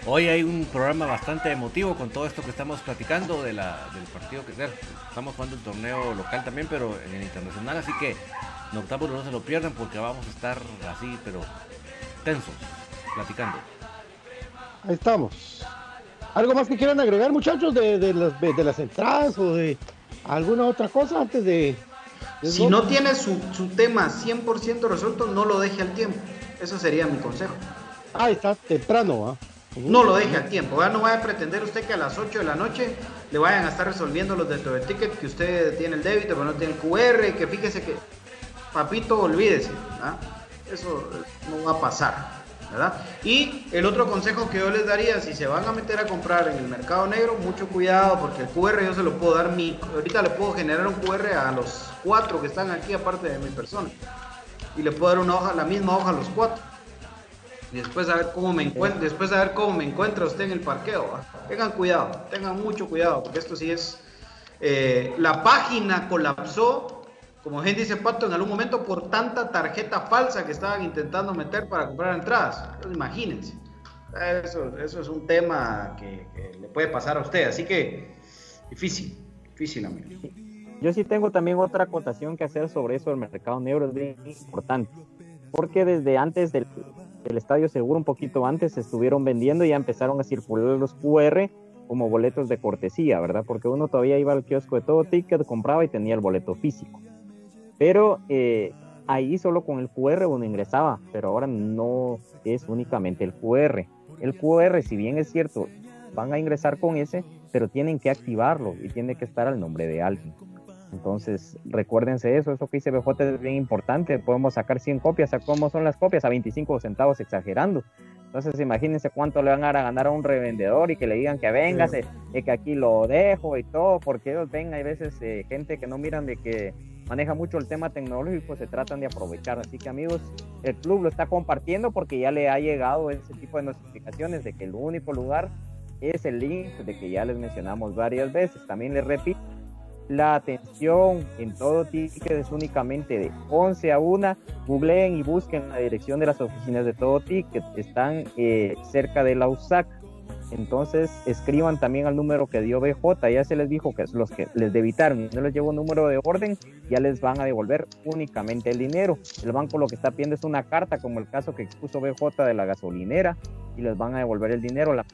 Hoy hay un programa bastante emotivo con todo esto que estamos platicando de la, del partido que estamos jugando el torneo local también, pero en el internacional, así que no octavos no se lo pierdan porque vamos a estar así, pero tensos, platicando. Ahí estamos. ¿Algo más que quieran agregar, muchachos, de, de, las, de las entradas o de alguna otra cosa antes de... si no tiene su, su tema 100% resuelto, no lo deje al tiempo. Ese sería mi consejo. Ah, está temprano, ¿ah? No lo deje al tiempo, no vaya a pretender usted que a las 8 de la noche le vayan a estar resolviendo los de todo el ticket, que usted tiene el débito pero no tiene el QR, que fíjese que, papito, olvídese, eso no va a pasar. ¿Verdad? Y el otro consejo que yo les daría, si se van a meter a comprar en el mercado negro, mucho cuidado porque el QR yo se lo puedo dar mi, ahorita le puedo generar un QR a los cuatro que están aquí aparte de mi persona y le puedo dar una hoja, la misma hoja a los cuatro y después a ver cómo me encuentro, después a ver cómo me encuentra usted en el parqueo. Tengan cuidado, tengan mucho cuidado, porque esto sí es. Eh, la página colapsó, como gente dice Pato, en algún momento por tanta tarjeta falsa que estaban intentando meter para comprar entradas. Entonces, imagínense. Eso, eso es un tema que, le puede pasar a usted, así que difícil, difícil, amigo. Yo sí tengo también otra acotación que hacer sobre eso del mercado negro, es bien importante, porque desde antes del, el Estadio Seguro un poquito antes se estuvieron vendiendo y ya empezaron a circular los QR como boletos de cortesía, ¿verdad? Porque uno todavía iba al kiosco de todo ticket, compraba y tenía el boleto físico. Pero eh, ahí solo con el QR uno ingresaba, pero ahora no es únicamente el QR. El QR, si bien es cierto, van a ingresar con ese, pero tienen que activarlo y tiene que estar al nombre de alguien. Entonces, recuérdense eso, eso que dice BJ es bien importante, podemos sacar 100 copias, ¿cómo son las copias? A 25 centavos exagerando. Entonces, imagínense cuánto le van a ganar a un revendedor y que le digan que véngase, que aquí lo dejo y todo, porque ellos ven, hay veces eh, gente que no miran de que maneja mucho el tema tecnológico, se tratan de aprovechar. Así que amigos, el club lo está compartiendo porque ya le ha llegado ese tipo de notificaciones de que el único lugar es el link de que ya les mencionamos varias veces. También les repito, la atención en todo ticket es únicamente de 11 a 1. Googleen y busquen la dirección de las oficinas de todo ticket. Están eh, cerca de la USAC. Entonces escriban también al número que dio BJ. Ya se les dijo que los que les debitaron no les llevo número de orden, ya les van a devolver únicamente el dinero. El banco lo que está pidiendo es una carta, como el caso que expuso BJ de la gasolinera, y les van a devolver el dinero. La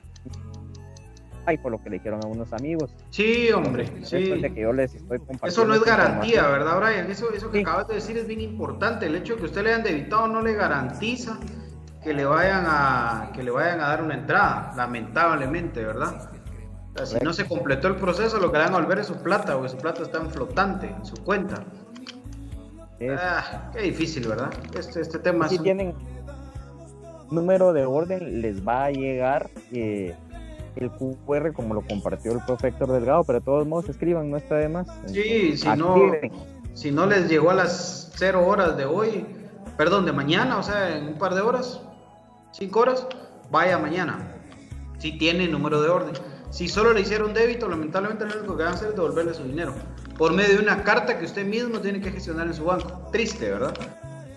por lo que le dijeron a unos amigos. Sí, hombre, sí. eso no es garantía, ¿verdad, Brian? Eso, eso que acabas de decir es bien importante. El hecho de que usted le hayan debitado no le garantiza que le vayan a, que le vayan a dar una entrada, lamentablemente, ¿verdad? si no se completó el proceso, lo que le van a volver es su plata, porque su plata está en flotante, en su cuenta. Ah, qué difícil, ¿verdad? Este, este tema si tienen número de orden, les va a llegar eh, el QR como lo compartió el profe Héctor Delgado, pero de todos modos escriban, no está de más. Sí, si no, si no les llegó a las 0 horas de hoy, perdón, de mañana, o sea, en un par de horas, 5 horas, vaya mañana. Si tiene número de orden. Si solo le hicieron débito, lamentablemente lo único que van a hacer es devolverle su dinero. Por medio de una carta que usted mismo tiene que gestionar en su banco. Triste, ¿verdad?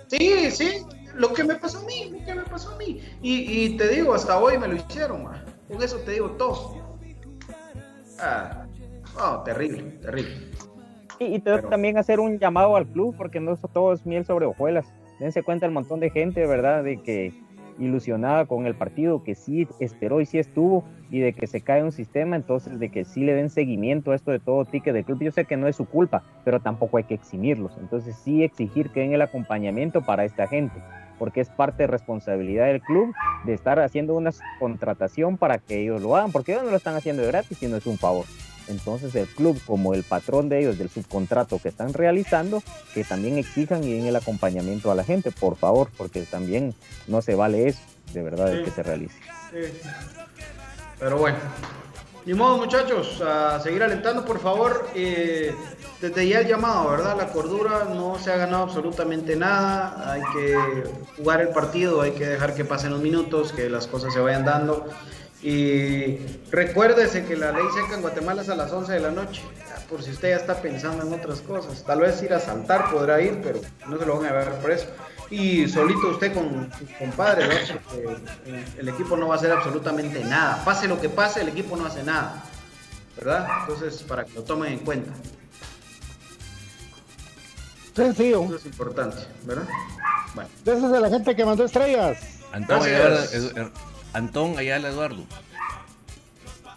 Sí, sí, lo que me pasó a mí, lo que me pasó a mí. Y, te digo, hasta hoy me lo hicieron, man. Con eso te digo todo. Ah, oh, terrible, terrible. Y, tengo también hacer un llamado al club, porque no todo es miel sobre hojuelas. Dense cuenta el montón de gente, ¿verdad? De que ilusionada con el partido, que sí esperó y sí estuvo, y de que se cae un sistema, entonces de que sí le den seguimiento a esto de todo ticket del club. Yo sé que no es su culpa, pero tampoco hay que eximirlos. Entonces sí exigir que den el acompañamiento para esta gente porque es parte de responsabilidad del club de estar haciendo una contratación para que ellos lo hagan, porque ellos no lo están haciendo de gratis, sino es un favor. Entonces el club, como el patrón de ellos, del subcontrato que están realizando, que también exijan y den el acompañamiento a la gente, por favor, porque también no se vale eso, de verdad, Sí. que se realice. Sí. Pero bueno, ni modo muchachos, a seguir alentando por favor. eh, desde ya el llamado, ¿verdad? La cordura no se ha ganado absolutamente nada. Hay que jugar el partido, hay que dejar que pasen los minutos, que las cosas se vayan dando. Y recuérdese que la ley seca en Guatemala es a las 11 de la noche. Por si usted ya está pensando en otras cosas. Tal vez ir a saltar podrá ir, pero no se lo van a ver por eso. Y solito usted con sus compadres, ¿no? Porque el, equipo no va a hacer absolutamente nada. Pase lo que pase, el equipo no hace nada. ¿Verdad? Entonces, para que lo tomen en cuenta. Sencillo. Eso es importante, ¿verdad? Bueno. Gracias a la gente que mandó estrellas. Antón, Antón Ayala Eduardo.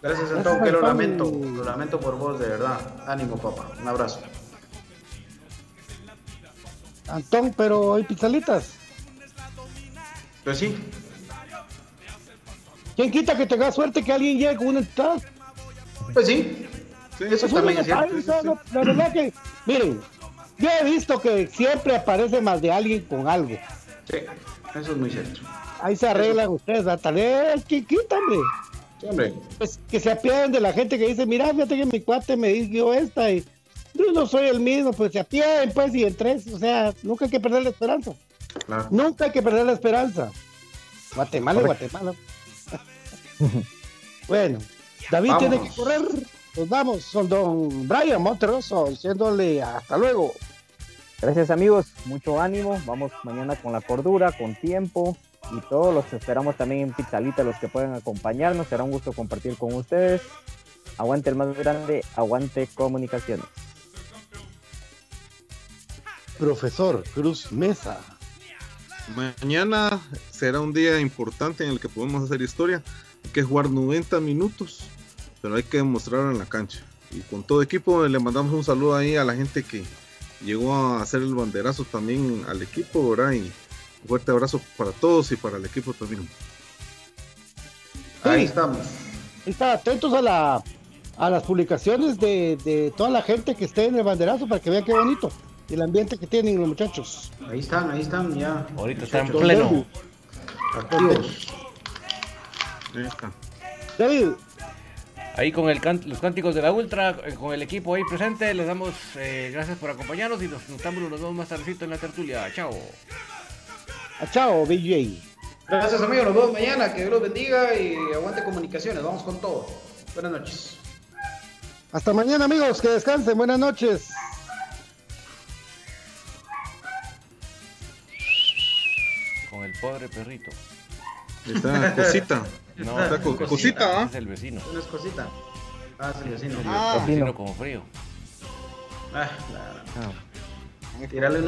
Gracias, Antón, que lo lamento. Lo lamento por vos, de verdad. Ánimo, papá. Un abrazo. Antón, pero hay pizzalitas. Pues sí. ¿Quién quita que tenga suerte que alguien llegue con una entrada? Pues sí. Eso Pues también es cierto. La verdad que, miren, yo he visto que siempre aparece más de alguien con algo. Sí, eso es muy cierto. Ahí se arreglan ustedes, a tal vez, ¿quién quita, hombre? Sí, hombre. Pues que se apiaden de la gente que dice, mira, fíjate que mi cuate me dio esta y yo no soy el mismo, pues se apiaden, pues, y en tres, o sea, nunca hay que perder la esperanza. Claro. Nunca hay que perder la esperanza. Guatemala, es Correcto. Guatemala. bueno, David tiene que correr. Nos vamos con don Brian Monterroso diciéndole hasta luego. Gracias amigos, mucho ánimo, vamos mañana con la cordura, con tiempo y todos los esperamos también en Pizzalita, los que puedan acompañarnos, será un gusto compartir con ustedes. Aguante el más grande, aguante comunicaciones. Profesor Cruz Mesa. Mañana será un día importante en el que podemos hacer historia. Hay que jugar 90 minutos, pero hay que demostrarlo en la cancha. Y con todo equipo le mandamos un saludo ahí a la gente que llegó a hacer el banderazo también al equipo, ¿verdad? Y un fuerte abrazo para todos y para el equipo también. Ahí Sí. estamos. Ahí está, atentos a la a las publicaciones de, de toda la gente que esté en el banderazo para que vean qué bonito el ambiente que tienen los muchachos. Ahí están, ahí están ya. Ahorita está en pleno. Activos. Ahí está. David, Ahí con el can- los cánticos de la Ultra, eh, con el equipo ahí presente, les damos eh, gracias por acompañarnos y nos notamos nos vemos más tardecito en la tertulia. Chao. Ah, chao, BJ. Gracias amigos, nos vemos mañana. Que Dios los bendiga y aguante comunicaciones. Vamos con todo. Buenas noches. Hasta mañana, amigos, que descansen. Buenas noches. Con el pobre perrito. Está, cosita. No, Está co- cosita, cosita, ¿ah? Es el vecino. Una cosita. Ah, sí, vecino. Ah. El vecino como frío. Ah, claro. Tirarle una